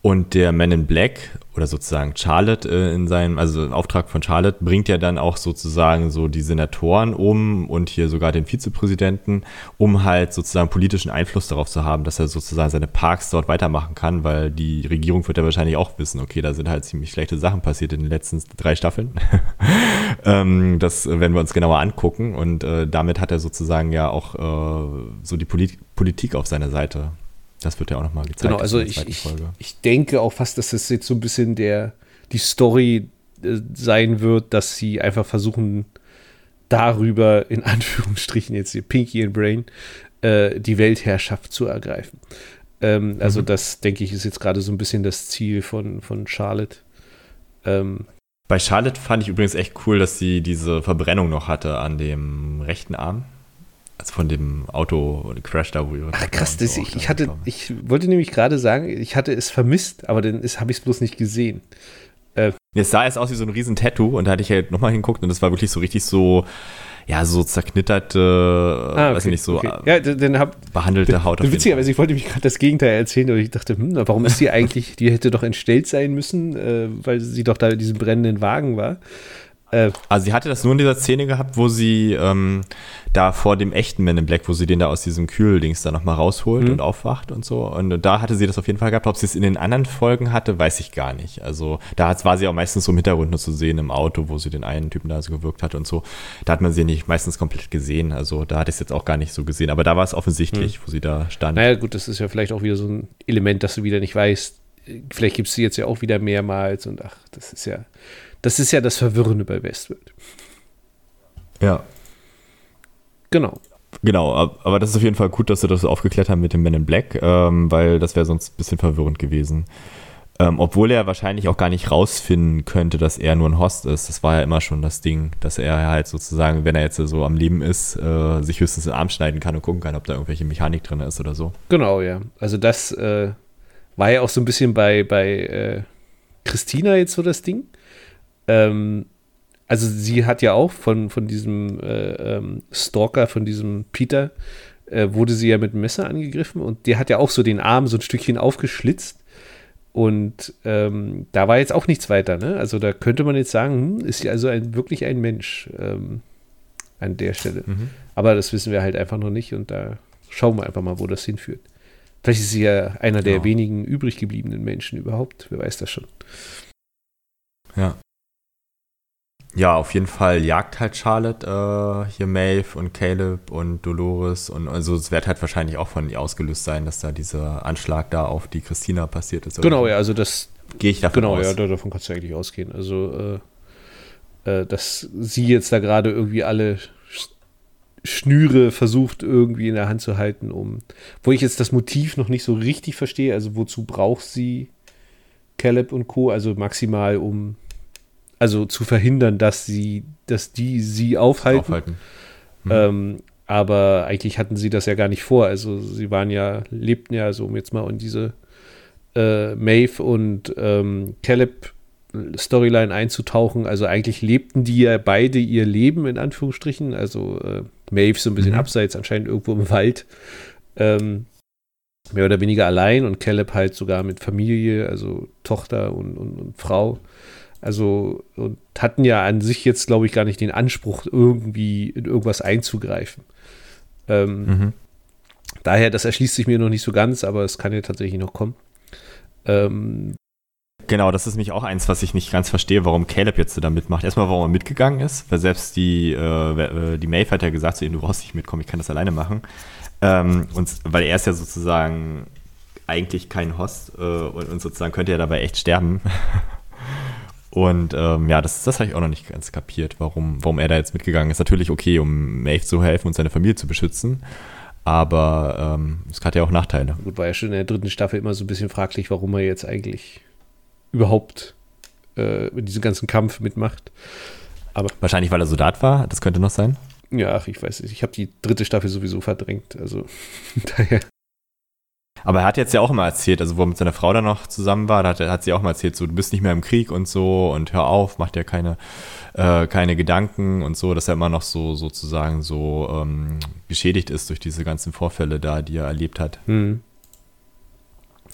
Und der Man in Black oder sozusagen Charlotte äh, in seinem, also Auftrag von Charlotte, bringt ja dann auch sozusagen so die Senatoren um und hier sogar den Vizepräsidenten, um halt sozusagen politischen Einfluss darauf zu haben, dass er sozusagen seine Parks dort weitermachen kann, weil die Regierung wird ja wahrscheinlich auch wissen, okay, da sind halt ziemlich schlechte Sachen passiert in den letzten drei Staffeln. [LAUGHS] ähm, das werden wir uns genauer angucken und äh, damit hat er sozusagen ja auch äh, so die Polit Politik auf seiner Seite. Das wird ja auch nochmal gezeigt. Genau, also ich, ich, ich, denke auch fast, dass das jetzt so ein bisschen der, die Story äh, sein wird, dass sie einfach versuchen, darüber, in [LAUGHS] Anführungsstrichen jetzt hier Pinky and Brain, äh, die Weltherrschaft zu ergreifen. Ähm, also mhm. das, denke ich, ist jetzt gerade so ein bisschen das Ziel von, von Charlotte. Ähm, Bei Charlotte fand ich übrigens echt cool, dass sie diese Verbrennung noch hatte an dem rechten Arm. Also von dem Auto-Crash da, wo Ach krass, das, ich, ich hatte, ich wollte nämlich gerade sagen, ich hatte es vermisst, aber dann habe ich es bloß nicht gesehen. Äh, es sah erst aus wie so ein riesen Tattoo und da hatte ich halt nochmal hinguckt und das war wirklich so richtig so, ja, so zerknitterte, ah, okay, weiß ich nicht, so okay. ja, dann hab, behandelte Haut. Witzigerweise, ich wollte mich gerade das Gegenteil erzählen, aber ich dachte, hm, warum ist sie [LAUGHS] eigentlich, die hätte doch entstellt sein müssen, äh, weil sie doch da in diesem brennenden Wagen war. Äh, also sie hatte das nur in dieser Szene gehabt, wo sie ähm, da vor dem echten Man in Black, wo sie den da aus diesem Kühldings da nochmal rausholt mhm. und aufwacht und so. Und da hatte sie das auf jeden Fall gehabt. Ob sie es in den anderen Folgen hatte, weiß ich gar nicht. Also da war sie auch meistens so im Hintergrund nur zu sehen im Auto, wo sie den einen Typen da so gewirkt hat und so. Da hat man sie nicht meistens komplett gesehen. Also da hatte ich es jetzt auch gar nicht so gesehen. Aber da war es offensichtlich, mhm. wo sie da stand. Naja, gut, das ist ja vielleicht auch wieder so ein Element, dass du wieder nicht weißt. Vielleicht gibt es sie jetzt ja auch wieder mehrmals und ach, das ist ja das ist ja das Verwirrende bei Westworld. Ja. Genau. Genau, aber das ist auf jeden Fall gut, dass sie das aufgeklärt haben mit dem Men in Black, ähm, weil das wäre sonst ein bisschen verwirrend gewesen. Ähm, obwohl er wahrscheinlich auch gar nicht rausfinden könnte, dass er nur ein Host ist. Das war ja immer schon das Ding, dass er halt sozusagen, wenn er jetzt so am Leben ist, äh, sich höchstens den Arm schneiden kann und gucken kann, ob da irgendwelche Mechanik drin ist oder so. Genau, ja. Also das äh, war ja auch so ein bisschen bei, bei äh, Christina jetzt so das Ding. Ähm, also sie hat ja auch von, von diesem äh, ähm, Stalker, von diesem Peter, äh, wurde sie ja mit einem Messer angegriffen und der hat ja auch so den Arm so ein Stückchen aufgeschlitzt. Und ähm, da war jetzt auch nichts weiter, ne? Also da könnte man jetzt sagen, hm, ist sie also ein, wirklich ein Mensch ähm, an der Stelle. Mhm. Aber das wissen wir halt einfach noch nicht und da schauen wir einfach mal, wo das hinführt. Vielleicht ist sie ja einer der Genau. wenigen übrig gebliebenen Menschen überhaupt. Wer weiß das schon. Ja. Ja, auf jeden Fall jagt halt Charlotte äh, hier Maeve und Caleb und Dolores und also es wird halt wahrscheinlich auch von ihr ausgelöst sein, dass da dieser Anschlag da auf die Christina passiert ist. Genau, ja, also das, Gehe ich davon genau, aus. ja, da- davon kannst du eigentlich ausgehen. Also, äh, äh, dass sie jetzt da gerade irgendwie alle Sch- Schnüre versucht irgendwie in der Hand zu halten, um, wo ich jetzt das Motiv noch nicht so richtig verstehe, also wozu braucht sie Caleb und Co., also maximal um, also zu verhindern, dass sie, dass die sie aufhalten. Aufhalten. Mhm. Ähm, aber eigentlich hatten sie das ja gar nicht vor. Also sie waren ja, lebten ja, so um jetzt mal in diese äh, Maeve und ähm, Caleb Storyline einzutauchen. Also eigentlich lebten die ja beide ihr Leben in Anführungsstrichen. Also äh, Maeve so ein bisschen Mhm. abseits, anscheinend irgendwo im Wald. Ähm, mehr oder weniger allein und Caleb halt sogar mit Familie, also Tochter und, und, und Frau. Also und hatten ja an sich jetzt, glaube ich, gar nicht den Anspruch, irgendwie in irgendwas einzugreifen. Ähm, Mhm. Daher, das erschließt sich mir noch nicht so ganz, aber es kann ja tatsächlich noch kommen. Ähm, Genau, das ist nämlich auch eins, was ich nicht ganz verstehe, warum Caleb jetzt da mitmacht. Erstmal, warum er mitgegangen ist, weil selbst die, äh, äh, die Maeve hat ja gesagt zu ihm, du brauchst nicht mitkommen, ich kann das alleine machen. Ähm, und weil er ist ja sozusagen eigentlich kein Host äh, und, und sozusagen könnte er dabei echt sterben. [LAUGHS] Und ähm, ja, das, das habe ich auch noch nicht ganz kapiert, warum, warum er da jetzt mitgegangen ist. Natürlich okay, um Maeve zu helfen und seine Familie zu beschützen, aber ähm, es hat ja auch Nachteile. gut, war ja schon in der dritten Staffel immer so ein bisschen fraglich, warum er jetzt eigentlich überhaupt äh, in diesem ganzen Kampf mitmacht. Wahrscheinlich, weil er Soldat war, das könnte noch sein. Ja, ach, ich weiß nicht. Ich habe die dritte Staffel sowieso verdrängt. Also [LAUGHS] daher. Aber er hat jetzt ja auch immer erzählt, also wo er mit seiner Frau dann noch zusammen war, da hat, hat sie auch mal erzählt, so du bist nicht mehr im Krieg und so und hör auf, mach dir keine, äh, keine Gedanken und so, dass er immer noch so sozusagen so ähm, geschädigt ist durch diese ganzen Vorfälle da, die er erlebt hat. Hm.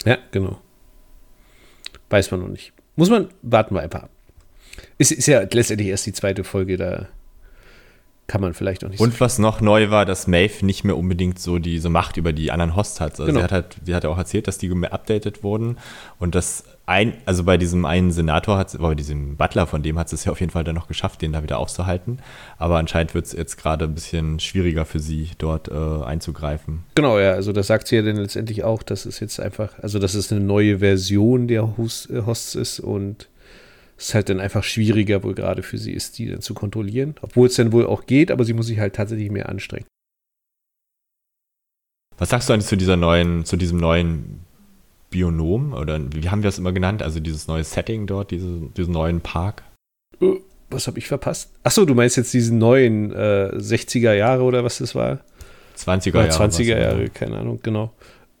Ja, genau. Weiß man noch nicht. Muss man, warten wir einfach ab. Ist, ist ja letztendlich erst die zweite Folge, da kann man vielleicht noch nicht Und was noch neu war, dass Maeve nicht mehr unbedingt so diese Macht über die anderen Hosts hat. Also Genau. sie hat halt, sie hat ja auch erzählt, dass die geupdatet wurden und das ein, also bei diesem einen Senator hat, bei diesem Butler von dem hat es ja auf jeden Fall dann noch geschafft, den da wieder aufzuhalten. Aber anscheinend wird es jetzt gerade ein bisschen schwieriger für sie, dort äh, einzugreifen. Genau, ja, also das sagt sie ja dann letztendlich auch, dass es jetzt einfach, also dass es eine neue Version der äh, Hosts ist und es halt dann einfach schwieriger wohl gerade für sie ist, die dann zu kontrollieren. Obwohl es dann wohl auch geht, aber sie muss sich halt tatsächlich mehr anstrengen. Was sagst du eigentlich zu dieser neuen, zu diesem neuen Bionom oder wie haben wir das immer genannt? Also dieses neue Setting dort, diese, diesen neuen Park? Äh, Was habe ich verpasst? Achso, du meinst jetzt diesen neuen äh, 60er Jahre oder was das war? 20er Oder Jahre. 20er was, Jahre, keine Ahnung, genau.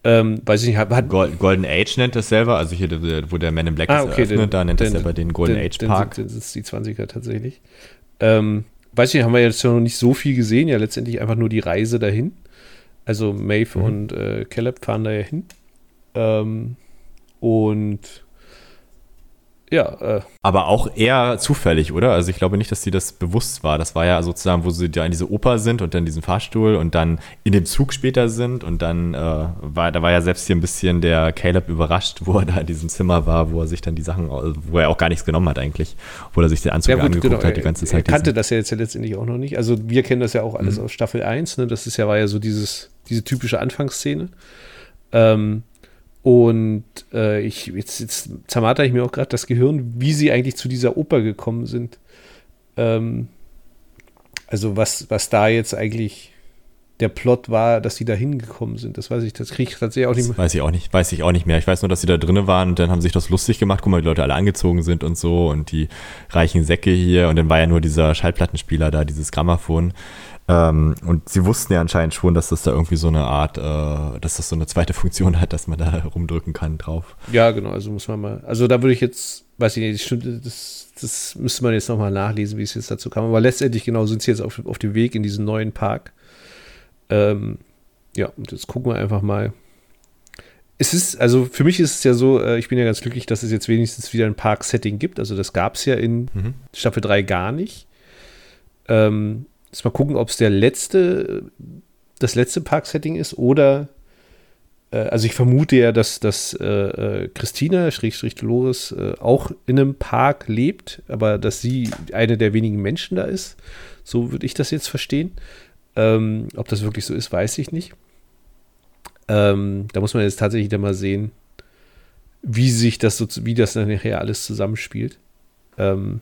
Ähm, weiß ich nicht, hat, Gold, Golden Age nennt das selber, also hier, wo der Man in Black Ah, ist okay, eröffnet, den- da nennt das den- selber den Golden dann- Age Park. Sind es die 20er tatsächlich. Ähm, weiß ich nicht, haben wir jetzt ja noch nicht so viel gesehen, ja letztendlich einfach nur die Reise dahin. Also Maeve Mhm. und äh, Caleb fahren da ja hin. Ähm, und ja, äh, Aber auch eher zufällig, oder? Also ich glaube nicht, dass sie das bewusst war. Das war ja sozusagen, wo sie da in diese Oper sind und dann diesen Fahrstuhl und dann in dem Zug später sind und dann äh, war, da war ja selbst hier ein bisschen der Caleb überrascht, wo er da in diesem Zimmer war, wo er sich dann die Sachen, wo er auch gar nichts genommen hat eigentlich, wo er sich den Anzug ja gut, angeguckt genau, hat die ganze er, er Zeit. kannte diesen- das ja jetzt ja letztendlich auch noch nicht. Also wir kennen das ja auch alles Mhm. aus Staffel 1, ne? Das ist ja, war ja so dieses, diese typische Anfangsszene. Ähm, und äh, ich, jetzt, jetzt zermarter ich mir auch gerade das Gehirn, wie sie eigentlich zu dieser Oper gekommen sind. Ähm, also was, was da jetzt eigentlich der Plot war, dass sie da hingekommen sind. Das weiß ich, das kriege ich tatsächlich auch nicht Das mehr. weiß ich auch nicht, weiß ich auch nicht mehr. Ich weiß nur, dass sie da drinnen waren und dann haben sich das lustig gemacht. Guck mal, die Leute alle angezogen sind und so und die reichen Säcke hier und dann war ja nur dieser Schallplattenspieler da, dieses Grammophon. Ähm, und sie wussten ja anscheinend schon, dass das da irgendwie so eine Art, äh, dass das so eine zweite Funktion [LAUGHS] hat, dass man da rumdrücken kann drauf. Ja, genau, also muss man mal. Also da würde ich jetzt, weiß ich nicht, das stimmt, das, das müsste man jetzt nochmal nachlesen, wie es jetzt dazu kam. Aber letztendlich, genau, sind sie jetzt auf, auf dem Weg in diesen neuen Park. Ähm, ja, und jetzt gucken wir einfach mal. Es ist, also für mich ist es ja so, äh, ich bin ja ganz glücklich, dass es jetzt wenigstens wieder ein Park-Setting gibt. Also das gab es ja in Mhm. Staffel 3 gar nicht. Ähm, jetzt mal gucken, ob es der letzte, das letzte Park-Setting ist oder äh, also ich vermute ja, dass, dass äh, äh Christina, Schrägstrich Dolores, äh, auch in einem Park lebt, aber dass sie eine der wenigen Menschen da ist. So würde ich das jetzt verstehen. Ähm, ob das wirklich so ist, weiß ich nicht. Ähm, da muss man jetzt tatsächlich dann mal sehen, wie sich das so, wie das dann nachher alles zusammenspielt. Ähm,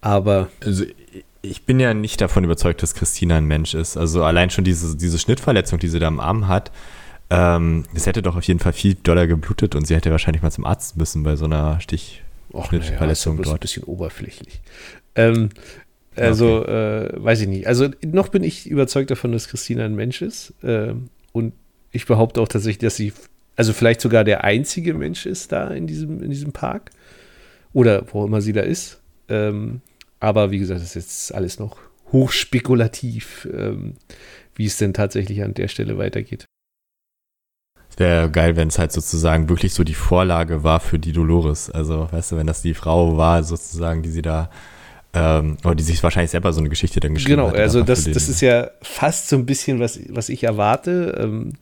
aber. Also ich bin ja nicht davon überzeugt, dass Christina ein Mensch ist. Also allein schon diese, diese Schnittverletzung, die sie da am Arm hat, ähm, das hätte doch auf jeden Fall viel doller geblutet und sie hätte wahrscheinlich mal zum Arzt müssen bei so einer Stichschnittverletzung ja, dort. ein bisschen oberflächlich. Ähm, also, okay. äh, weiß ich nicht. Also, noch bin ich überzeugt davon, dass Christina ein Mensch ist. Äh, und ich behaupte auch tatsächlich, dass sie, also vielleicht sogar der einzige Mensch ist da in diesem, in diesem Park. Oder wo immer sie da ist. Ähm, aber wie gesagt, das ist jetzt alles noch hochspekulativ, ähm, wie es denn tatsächlich an der Stelle weitergeht. Wäre geil, wenn es halt sozusagen wirklich so die Vorlage war für die Dolores. Also, weißt du, wenn das die Frau war, sozusagen, die sie da, ähm, oder die sich wahrscheinlich selber so eine Geschichte dann geschrieben genau, hat. Genau, also das, das ist ja fast so ein bisschen, was, was ich erwarte. Ähm,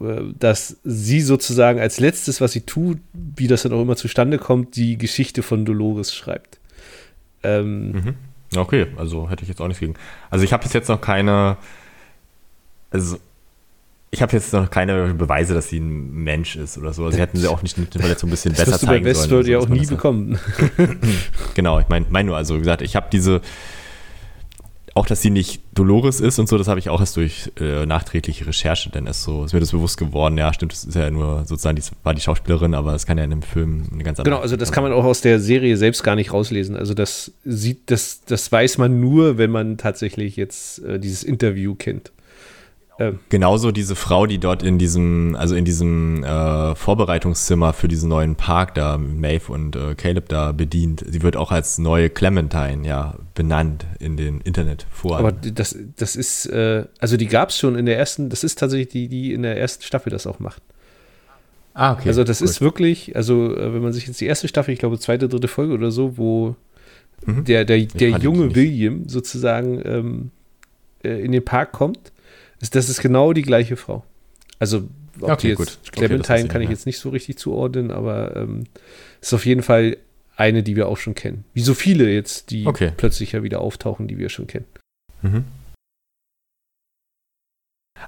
äh, dass sie sozusagen als letztes, was sie tut, wie das dann auch immer zustande kommt, die Geschichte von Dolores schreibt. Ähm, mhm. Okay, also hätte ich jetzt auch nichts gegen. Also ich habe bis jetzt noch keine, also ich habe jetzt noch keine Beweise, dass sie ein Mensch ist oder so. Also sie hätten sie auch nicht mit der Verletzung ein bisschen das besser zeigen sollen. Das wirst du bei Westworld ja auch nie bekommen. [LAUGHS] genau, ich meine mein nur, also wie gesagt, ich habe diese, auch, dass sie nicht Dolores ist und so, das habe ich auch erst durch äh, nachträgliche Recherche dann erst so, ist mir das bewusst geworden. Ja, stimmt, das ist ja nur sozusagen, die war die Schauspielerin, aber es kann ja in einem Film eine ganz andere. Genau, also das kann man auch aus der Serie selbst gar nicht rauslesen. Also das sieht, das, das weiß man nur, wenn man tatsächlich jetzt äh, dieses Interview kennt. Ähm. Genauso diese Frau, die dort in diesem, also in diesem äh, Vorbereitungszimmer für diesen neuen Park da, Maeve und äh, Caleb da bedient, sie wird auch als neue Clementine ja benannt in den Internetforen. Aber das, das ist, äh, also die gab es schon in der ersten, das ist tatsächlich die, die in der ersten Staffel das auch macht. Ah, okay. Also das gut. ist wirklich, also äh, wenn man sich jetzt die erste Staffel, ich glaube zweite, dritte Folge oder so, wo mhm. der, der, der junge William sozusagen ähm, äh, in den Park kommt ist, das ist genau die gleiche Frau. Also, ob okay, die jetzt gut. Clementine okay, kann ich jetzt nicht so richtig zuordnen, aber ähm, ist auf jeden Fall eine, die wir auch schon kennen. Wie so viele jetzt, die okay. plötzlich ja wieder auftauchen, die wir schon kennen. Mhm.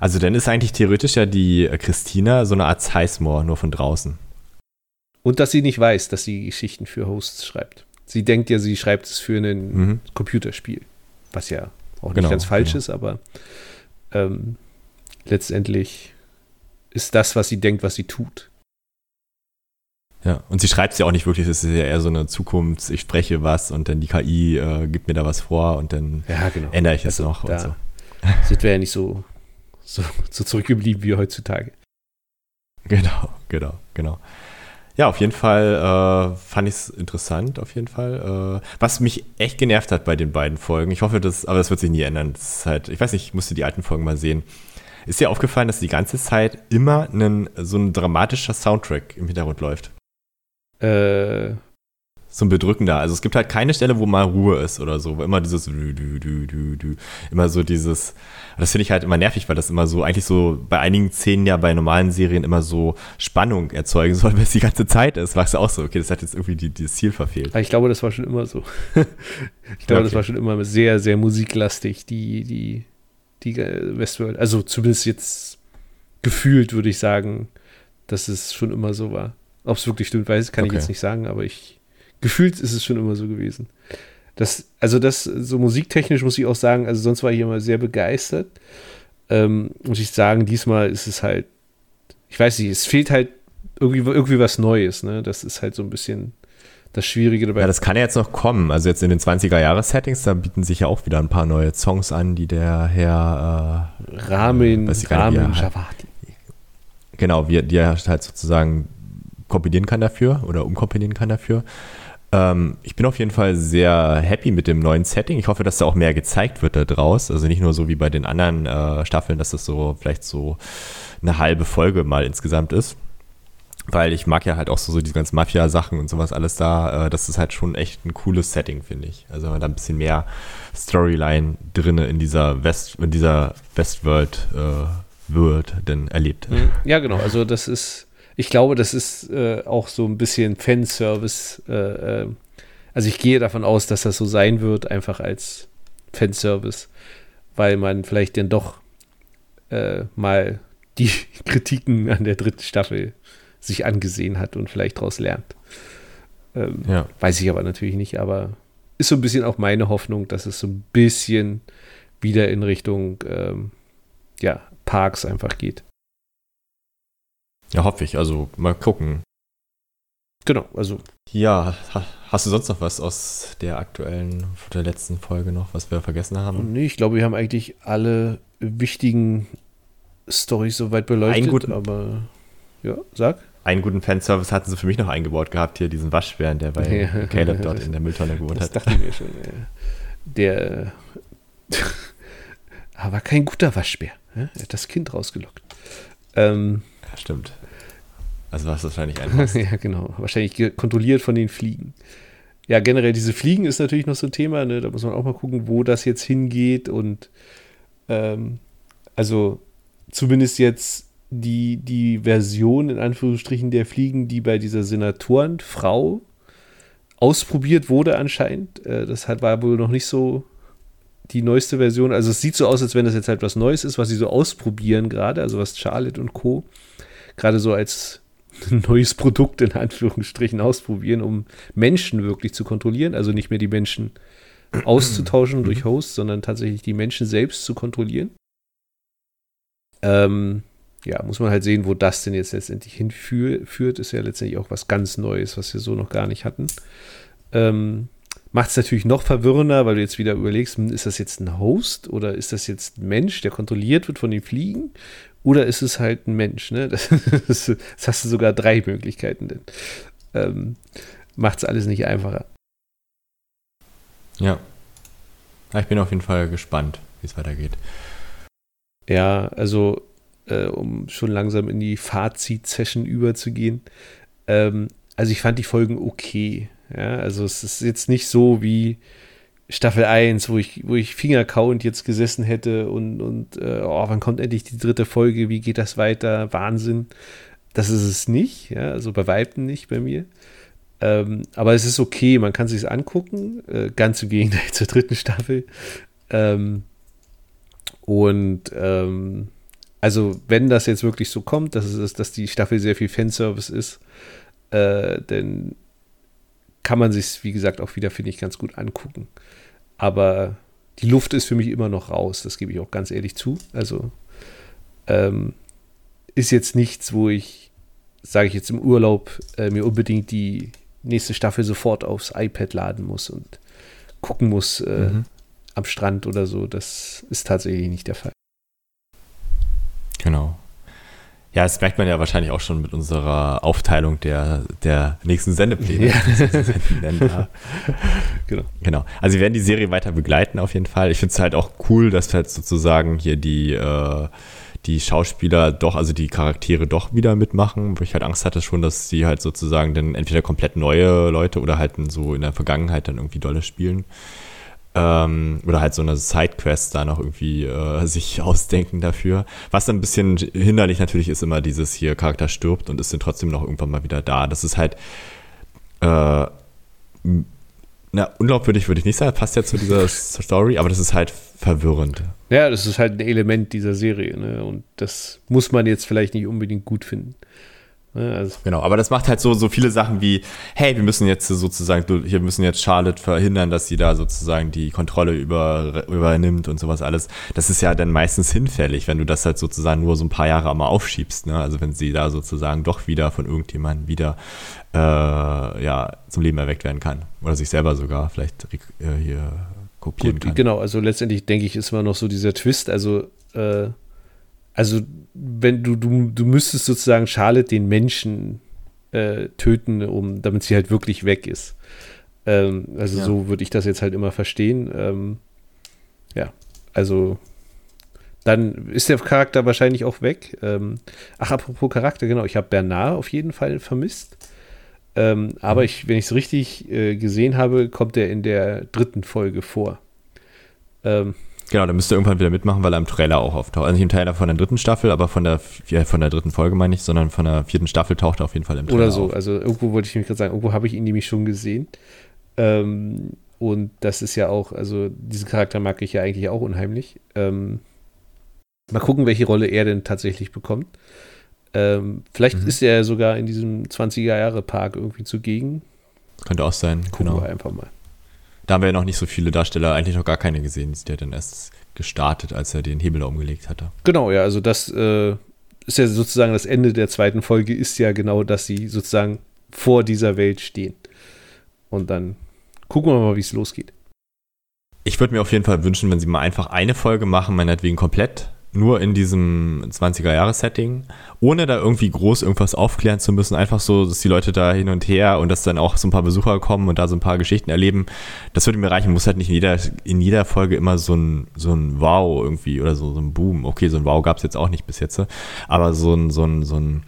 Also dann ist eigentlich theoretisch ja die äh, Christina so eine Art Sizemore, nur von draußen. Und dass sie nicht weiß, dass sie Geschichten für Hosts schreibt. Sie denkt ja, sie schreibt es für ein mhm. Computerspiel. Was ja auch nicht genau, ganz falsch genau. ist, aber ähm, letztendlich ist das, was sie denkt, was sie tut. Ja, und sie schreibt es ja auch nicht wirklich, es ist ja eher so eine Zukunft, ich spreche was und dann die KI äh, gibt mir da was vor und dann ja, genau. ändere ich es also noch und so. [LAUGHS] Sind wir ja nicht so, so, so zurückgeblieben wie heutzutage. Genau, genau, genau. Ja, auf jeden Fall äh, fand ich es interessant, auf jeden Fall. Äh, was mich echt genervt hat bei den beiden Folgen, ich hoffe, das, aber das wird sich nie ändern. Halt, ich weiß nicht, ich musste die alten Folgen mal sehen. Ist dir aufgefallen, dass die ganze Zeit immer einen, so ein dramatischer Soundtrack im Hintergrund läuft? Äh, so ein bedrückender. Also es gibt halt keine Stelle, wo mal Ruhe ist oder so, wo immer dieses dü, dü, dü, dü, dü, immer so dieses, das finde ich halt immer nervig, weil das immer so, eigentlich so bei einigen Szenen ja bei normalen Serien immer so Spannung erzeugen soll, [LAUGHS] wenn es die ganze Zeit ist. Warst du auch so, okay, das hat jetzt irgendwie die, das Ziel verfehlt. Ich glaube, das war schon immer so. [LAUGHS] ich glaube, okay. das war schon immer sehr, sehr musiklastig, die, die, die Westworld. Also zumindest jetzt gefühlt würde ich sagen, dass es schon immer so war. Ob es wirklich stimmt, weiß, kann okay. ich jetzt nicht sagen, aber ich gefühlt ist es schon immer so gewesen. Das, also das, so musiktechnisch muss ich auch sagen, also sonst war ich immer sehr begeistert. Ähm, muss ich sagen, diesmal ist es halt, ich weiß nicht, es fehlt halt irgendwie, irgendwie was Neues, ne? Das ist halt so ein bisschen das Schwierige dabei. Ja, das kann ja jetzt noch kommen. Also jetzt in den 20er-Jahres-Settings, da bieten sich ja auch wieder ein paar neue Songs an, die der Herr äh, Ramin, Ramin Javadi. Genau, wie, die er halt sozusagen komponieren kann dafür oder umkomponieren kann dafür. Ähm, ich bin auf jeden Fall sehr happy mit dem neuen Setting. Ich hoffe, dass da auch mehr gezeigt wird da draus. Also nicht nur so wie bei den anderen äh, Staffeln, dass das so vielleicht so eine halbe Folge mal insgesamt ist. Weil ich mag ja halt auch so, so diese ganzen Mafia-Sachen und sowas alles da. Äh, das ist halt schon echt ein cooles Setting, finde ich. Also wenn man da ein bisschen mehr Storyline drinne in dieser West, in dieser Westworld äh, wird, denn erlebt. Mhm. Ja, genau. Also das ist, ich glaube, das ist äh, auch so ein bisschen Fanservice. Äh, äh, also ich gehe davon aus, dass das so sein wird, einfach als Fanservice, weil man vielleicht dann doch äh, mal die [LAUGHS] Kritiken an der dritten Staffel sich angesehen hat und vielleicht daraus lernt. Ähm, ja. Weiß ich aber natürlich nicht, aber ist so ein bisschen auch meine Hoffnung, dass es so ein bisschen wieder in Richtung ähm, ja, Parks einfach geht. Ja, hoffe ich. Also mal gucken. Genau, also. Ja, hast du sonst noch was aus der aktuellen, der letzten Folge noch, was wir vergessen haben? Nee, ich glaube, wir haben eigentlich alle wichtigen Storys soweit beleuchtet. Ein guten, aber ja, sag. Einen guten Fanservice hatten sie für mich noch eingebaut gehabt, hier diesen Waschbären, der bei [LAUGHS] ja. Caleb dort in der Mülltonne gewohnt das hat. Das dachte ich mir schon. Ja. Der [LAUGHS] aber kein guter Waschbär. Er hat das Kind rausgelockt. Ähm, ja, stimmt. Also war es wahrscheinlich einfach. [LAUGHS] ja, genau. Wahrscheinlich kontrolliert von den Fliegen. Ja, generell diese Fliegen ist natürlich noch so ein Thema. Ne? Da muss man auch mal gucken, wo das jetzt hingeht. Und ähm, also zumindest jetzt die, die Version in Anführungsstrichen der Fliegen, die bei dieser Senatorenfrau ausprobiert wurde anscheinend. Äh, das hat, war wohl noch nicht so die neueste Version. Also es sieht so aus, als wenn das jetzt halt was Neues ist, was sie so ausprobieren gerade, also was Charlotte und Co. gerade so als [LAUGHS] neues Produkt in Anführungsstrichen ausprobieren, um Menschen wirklich zu kontrollieren. Also nicht mehr die Menschen auszutauschen durch mhm. Hosts, sondern tatsächlich die Menschen selbst zu kontrollieren. Ähm, ja, muss man halt sehen, wo das denn jetzt letztendlich hinführt. Ist ja letztendlich auch was ganz Neues, was wir so noch gar nicht hatten. Ähm, Macht es natürlich noch verwirrender, weil du jetzt wieder überlegst, hm, ist das jetzt ein Host oder ist das jetzt ein Mensch, der kontrolliert wird von den Fliegen? Oder ist es halt ein Mensch? Ne? Das, [LAUGHS] das, das hast du sogar drei Möglichkeiten. Denn ähm, macht es alles nicht einfacher. Ja. Ich bin auf jeden Fall gespannt, wie es weitergeht. Ja, also äh, um schon langsam in die Fazit-Session überzugehen. Ähm, also ich fand die Folgen okay. Ja, also es ist jetzt nicht so wie Staffel 1, wo ich, wo ich fingerkauend jetzt gesessen hätte und, und äh, oh, wann kommt endlich die dritte Folge, wie geht das weiter? Wahnsinn. Das ist es nicht, ja, also bei Weitem nicht bei mir. Ähm, aber es ist okay, man kann sich es angucken, äh, ganz im Gegenteil [LAUGHS] zur dritten Staffel. Ähm, und ähm, also, wenn das jetzt wirklich so kommt, dass, es, dass die Staffel sehr viel Fanservice ist, äh, dann kann man sich, wie gesagt, auch wieder, finde ich, ganz gut angucken. Aber die Luft ist für mich immer noch raus, das gebe ich auch ganz ehrlich zu. Also ähm, ist jetzt nichts, wo ich, sage ich jetzt im Urlaub, äh, mir unbedingt die nächste Staffel sofort aufs iPad laden muss und gucken muss äh, mhm. am Strand oder so. Das ist tatsächlich nicht der Fall. Genau. Ja, das merkt man ja wahrscheinlich auch schon mit unserer Aufteilung der, der nächsten Sendepläne. Ja. [LAUGHS] [LAUGHS] genau. genau. Also wir werden die Serie weiter begleiten auf jeden Fall. Ich finde es halt auch cool, dass halt sozusagen hier die, äh, die Schauspieler doch, also die Charaktere doch wieder mitmachen, wo ich halt Angst hatte schon, dass sie halt sozusagen dann entweder komplett neue Leute oder halt so in der Vergangenheit dann irgendwie dolle spielen. Ähm, oder halt so eine Sidequest da noch irgendwie äh, sich [LAUGHS] ausdenken dafür. Was dann ein bisschen hinderlich natürlich ist, immer dieses hier Charakter stirbt und ist dann trotzdem noch irgendwann mal wieder da. Das ist halt äh, na, unglaubwürdig würde ich nicht sagen, passt ja zu dieser [LAUGHS] Story, aber das ist halt verwirrend. Ja, das ist halt ein Element dieser Serie, ne? Und das muss man jetzt vielleicht nicht unbedingt gut finden. Ne, also genau, aber das macht halt so, so viele Sachen wie, hey, wir müssen jetzt sozusagen, hier müssen jetzt Charlotte verhindern, dass sie da sozusagen die Kontrolle über, übernimmt und sowas alles. Das ist ja dann meistens hinfällig, wenn du das halt sozusagen nur so ein paar Jahre einmal aufschiebst. Ne? Also wenn sie da sozusagen doch wieder von irgendjemandem wieder äh, ja, zum Leben erweckt werden kann. Oder sich selber sogar vielleicht äh, hier kopieren Gut, kann. Genau, also letztendlich denke ich, ist immer noch so dieser Twist, also äh also wenn du, du, du müsstest sozusagen Charlotte den Menschen äh, töten, um, damit sie halt wirklich weg ist. Ähm, also ja. so würde ich das jetzt halt immer verstehen. Ähm, ja, also dann ist der Charakter wahrscheinlich auch weg. Ähm, ach, apropos Charakter, genau, ich habe Bernard auf jeden Fall vermisst. Ähm, aber mhm. ich, wenn ich es richtig äh, gesehen habe, kommt er in der dritten Folge vor. Ähm, Genau, da müsste irgendwann wieder mitmachen, weil er im Trailer auch auftaucht. Also nicht im Trailer von der dritten Staffel, aber von der, ja, von der dritten Folge meine ich, sondern von der vierten Staffel taucht er auf jeden Fall im Trailer Oder so, auf. also irgendwo wollte ich mich gerade sagen, irgendwo habe ich ihn nämlich schon gesehen. Ähm, und das ist ja auch, also diesen Charakter mag ich ja eigentlich auch unheimlich. Ähm, mal gucken, welche Rolle er denn tatsächlich bekommt. Ähm, vielleicht mhm. ist er sogar in diesem 20er-Jahre-Park irgendwie zugegen. Könnte auch sein. Gucken genau. wir einfach mal. Da haben wir ja noch nicht so viele Darsteller, eigentlich noch gar keine gesehen. Der hat dann erst gestartet, als er den Hebel da umgelegt hatte. Genau, ja, also das äh, ist ja sozusagen das Ende der zweiten Folge, ist ja genau, dass sie sozusagen vor dieser Welt stehen. Und dann gucken wir mal, wie es losgeht. Ich würde mir auf jeden Fall wünschen, wenn sie mal einfach eine Folge machen, meinetwegen komplett nur in diesem 20er-Jahres-Setting, ohne da irgendwie groß irgendwas aufklären zu müssen. Einfach so, dass die Leute da hin und her und dass dann auch so ein paar Besucher kommen und da so ein paar Geschichten erleben. Das würde mir reichen. Muss halt nicht in jeder, in jeder Folge immer so ein, so ein Wow irgendwie oder so, so ein Boom. Okay, so ein Wow gab es jetzt auch nicht bis jetzt, aber so ein, so ein, so ein,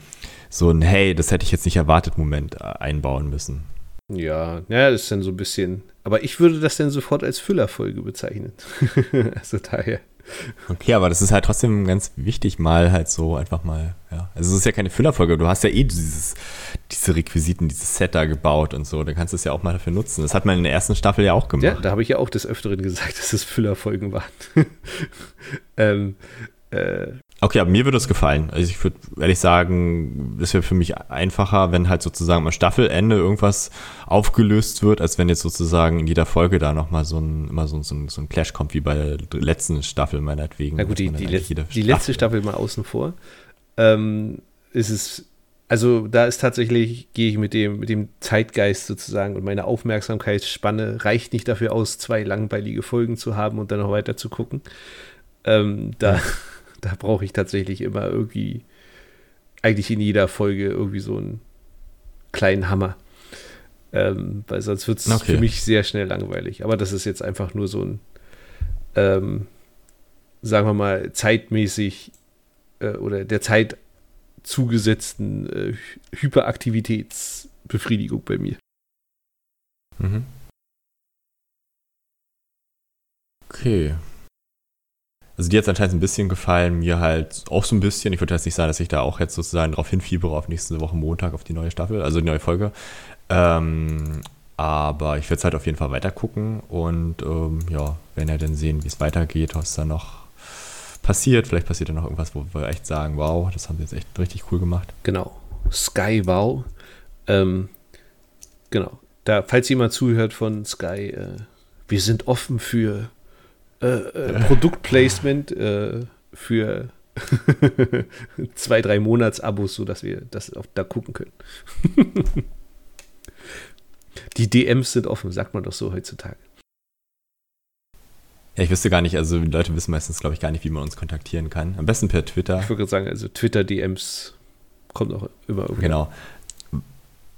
so ein Hey, das hätte ich jetzt nicht erwartet Moment einbauen müssen. Ja, ja, das ist dann so ein bisschen. Aber ich würde das dann sofort als Füllerfolge bezeichnen. [LAUGHS] also daher. Okay, aber das ist halt trotzdem ganz wichtig, mal halt so einfach mal, ja. Also es ist ja keine Füllerfolge, du hast ja eh dieses, diese Requisiten, dieses Set da gebaut und so, dann kannst du es ja auch mal dafür nutzen. Das hat man in der ersten Staffel ja auch gemacht. Ja, da habe ich ja auch des Öfteren gesagt, [LAUGHS] dass es Füllerfolgen waren. [LAUGHS] ähm, äh, Okay, aber mir würde es gefallen. Also ich würde ehrlich sagen, es wäre für mich einfacher, wenn halt sozusagen am Staffelende irgendwas aufgelöst wird, als wenn jetzt sozusagen in jeder Folge da nochmal so ein, immer so, so, so ein Clash kommt, wie bei der letzten Staffel meinetwegen. Na gut, die, die, Let die letzte Staffel mal außen vor. Ähm, ist es, also da ist tatsächlich, gehe ich mit dem, mit dem Zeitgeist sozusagen und meine Aufmerksamkeitsspanne reicht nicht dafür aus, zwei langweilige Folgen zu haben und dann noch weiter zu gucken. Ähm, da. Ja [LAUGHS] da brauche ich tatsächlich immer irgendwie, eigentlich in jeder Folge irgendwie so einen kleinen Hammer. Ähm, weil sonst wird es okay. für mich sehr schnell langweilig. Aber das ist jetzt einfach nur so ein, ähm, sagen wir mal, zeitmäßig äh, oder der Zeit zugesetzten äh, Hyperaktivitätsbefriedigung bei mir. Mhm. Okay. Also dir hat es anscheinend ein bisschen gefallen, mir halt auch so ein bisschen. Ich würde jetzt nicht sagen, dass ich da auch jetzt sozusagen darauf hinfiebere, auf nächste Woche Montag auf die neue Staffel, also die neue Folge. Ähm, aber ich werde es halt auf jeden Fall weiter gucken und ähm, ja, wenn er dann sehen, wie es weitergeht, was da noch passiert. Vielleicht passiert da noch irgendwas, wo wir echt sagen, wow, das haben sie jetzt echt richtig cool gemacht. Genau. Sky Wow. Ähm, genau. Da, falls jemand zuhört von Sky, äh, wir sind offen für äh, äh, Produktplacement äh, für [LAUGHS] zwei, drei Monats-Abos, sodass wir das auf, da gucken können. [LAUGHS] Die DMs sind offen, sagt man doch so heutzutage. Ja, ich wüsste gar nicht, also die Leute wissen meistens, glaube ich, gar nicht, wie man uns kontaktieren kann. Am besten per Twitter. Ich würde sagen, also Twitter-DMs kommt auch immer irgendwie. Genau.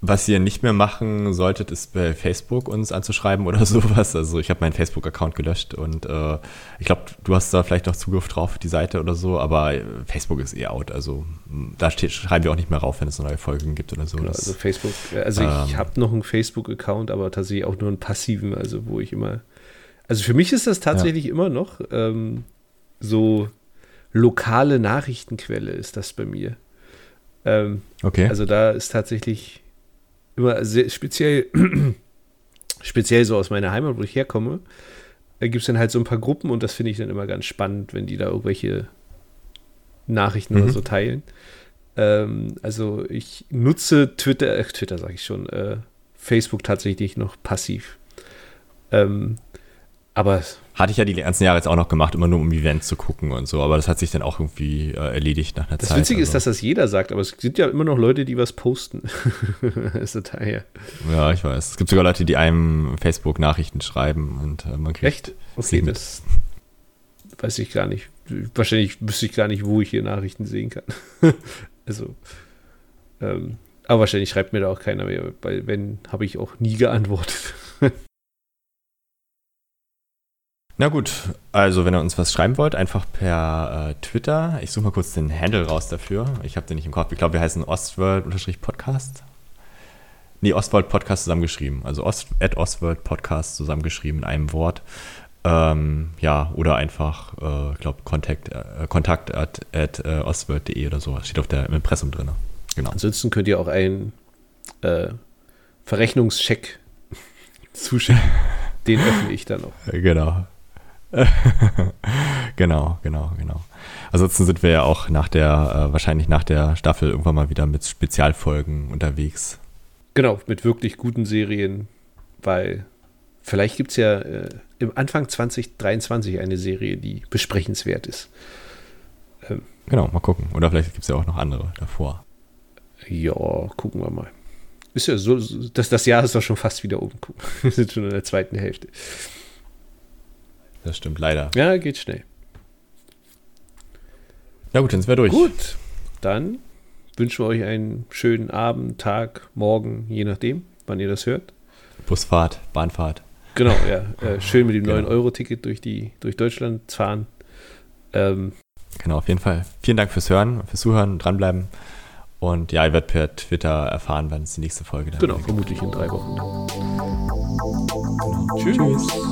Was ihr nicht mehr machen solltet, ist bei Facebook uns anzuschreiben oder [LAUGHS] sowas. Also ich habe meinen Facebook-Account gelöscht und äh, ich glaube, du hast da vielleicht noch Zugriff drauf, die Seite oder so, aber Facebook ist eh out. Also da steht, schreiben wir auch nicht mehr rauf, wenn es neue Folgen gibt oder so. Genau, also Facebook, also ähm, ich habe noch einen Facebook-Account, aber tatsächlich auch nur einen passiven, also wo ich immer. Also für mich ist das tatsächlich ja. immer noch ähm, so lokale Nachrichtenquelle ist das bei mir. Ähm, okay. Also da ist tatsächlich immer sehr speziell, [CLEARS THROAT] speziell so aus meiner Heimat, wo ich herkomme, da gibt es dann halt so ein paar Gruppen und das finde ich dann immer ganz spannend, wenn die da irgendwelche Nachrichten mhm. oder so teilen. Ähm, also ich nutze Twitter, äh, Twitter sage ich schon, äh, Facebook tatsächlich noch passiv. Ähm, aber hatte ich ja die ganzen Jahre jetzt auch noch gemacht, immer nur um Events zu gucken und so, aber das hat sich dann auch irgendwie äh, erledigt nach einer das Zeit. Das Witzige also. ist, dass das jeder sagt, aber es gibt ja immer noch Leute, die was posten. [LAUGHS] ist total Ja, ich weiß. Es gibt sogar Leute, die einem Facebook-Nachrichten schreiben und äh, man kriegt. Echt? Okay, das weiß ich gar nicht. Wahrscheinlich wüsste ich gar nicht, wo ich hier Nachrichten sehen kann. [LAUGHS] also, ähm, aber wahrscheinlich schreibt mir da auch keiner mehr, weil wenn, habe ich auch nie geantwortet. [LAUGHS] Na gut, also wenn ihr uns was schreiben wollt, einfach per äh, Twitter. Ich suche mal kurz den Handle raus dafür. Ich habe den nicht im Kopf. Ich glaube, wir heißen Ostworld-Podcast. Nee, Ostworld Podcast zusammengeschrieben. Also Ost, at Ostworld Podcast zusammengeschrieben in einem Wort. Ähm, ja, oder einfach, ich äh, glaube, Kontakt, äh, kontakt at, at äh, ostword.de oder so. Steht auf der im Impressum drin. Genau. Ansonsten könnt ihr auch einen äh, Verrechnungscheck [LAUGHS] zuschicken. Den öffne ich dann noch. Genau. [LAUGHS] genau, genau, genau. Ansonsten sind wir ja auch nach der, äh, wahrscheinlich nach der Staffel irgendwann mal wieder mit Spezialfolgen unterwegs. Genau, mit wirklich guten Serien, weil vielleicht gibt es ja äh, im Anfang 2023 eine Serie, die besprechenswert ist. Ähm, genau, mal gucken. Oder vielleicht gibt es ja auch noch andere davor. Ja, gucken wir mal. Ist ja so, das, das Jahr ist doch schon fast wieder oben. [LAUGHS] Wir sind schon in der zweiten Hälfte. Das stimmt, leider. Ja, geht schnell. Na gut, dann sind wir durch. Gut, dann wünschen wir euch einen schönen Abend, Tag, Morgen, je nachdem, wann ihr das hört. Busfahrt, Bahnfahrt. Genau, ja. Äh, schön mit dem genau. 9-Euro-Ticket durch, durch Deutschland fahren. Ähm, genau, auf jeden Fall. Vielen Dank fürs Hören, fürs Zuhören, dranbleiben. Und ja, ihr werdet per Twitter erfahren, wann es die nächste Folge dann Genau, vermutlich in drei Wochen. Genau. Tschüss. Tschüss.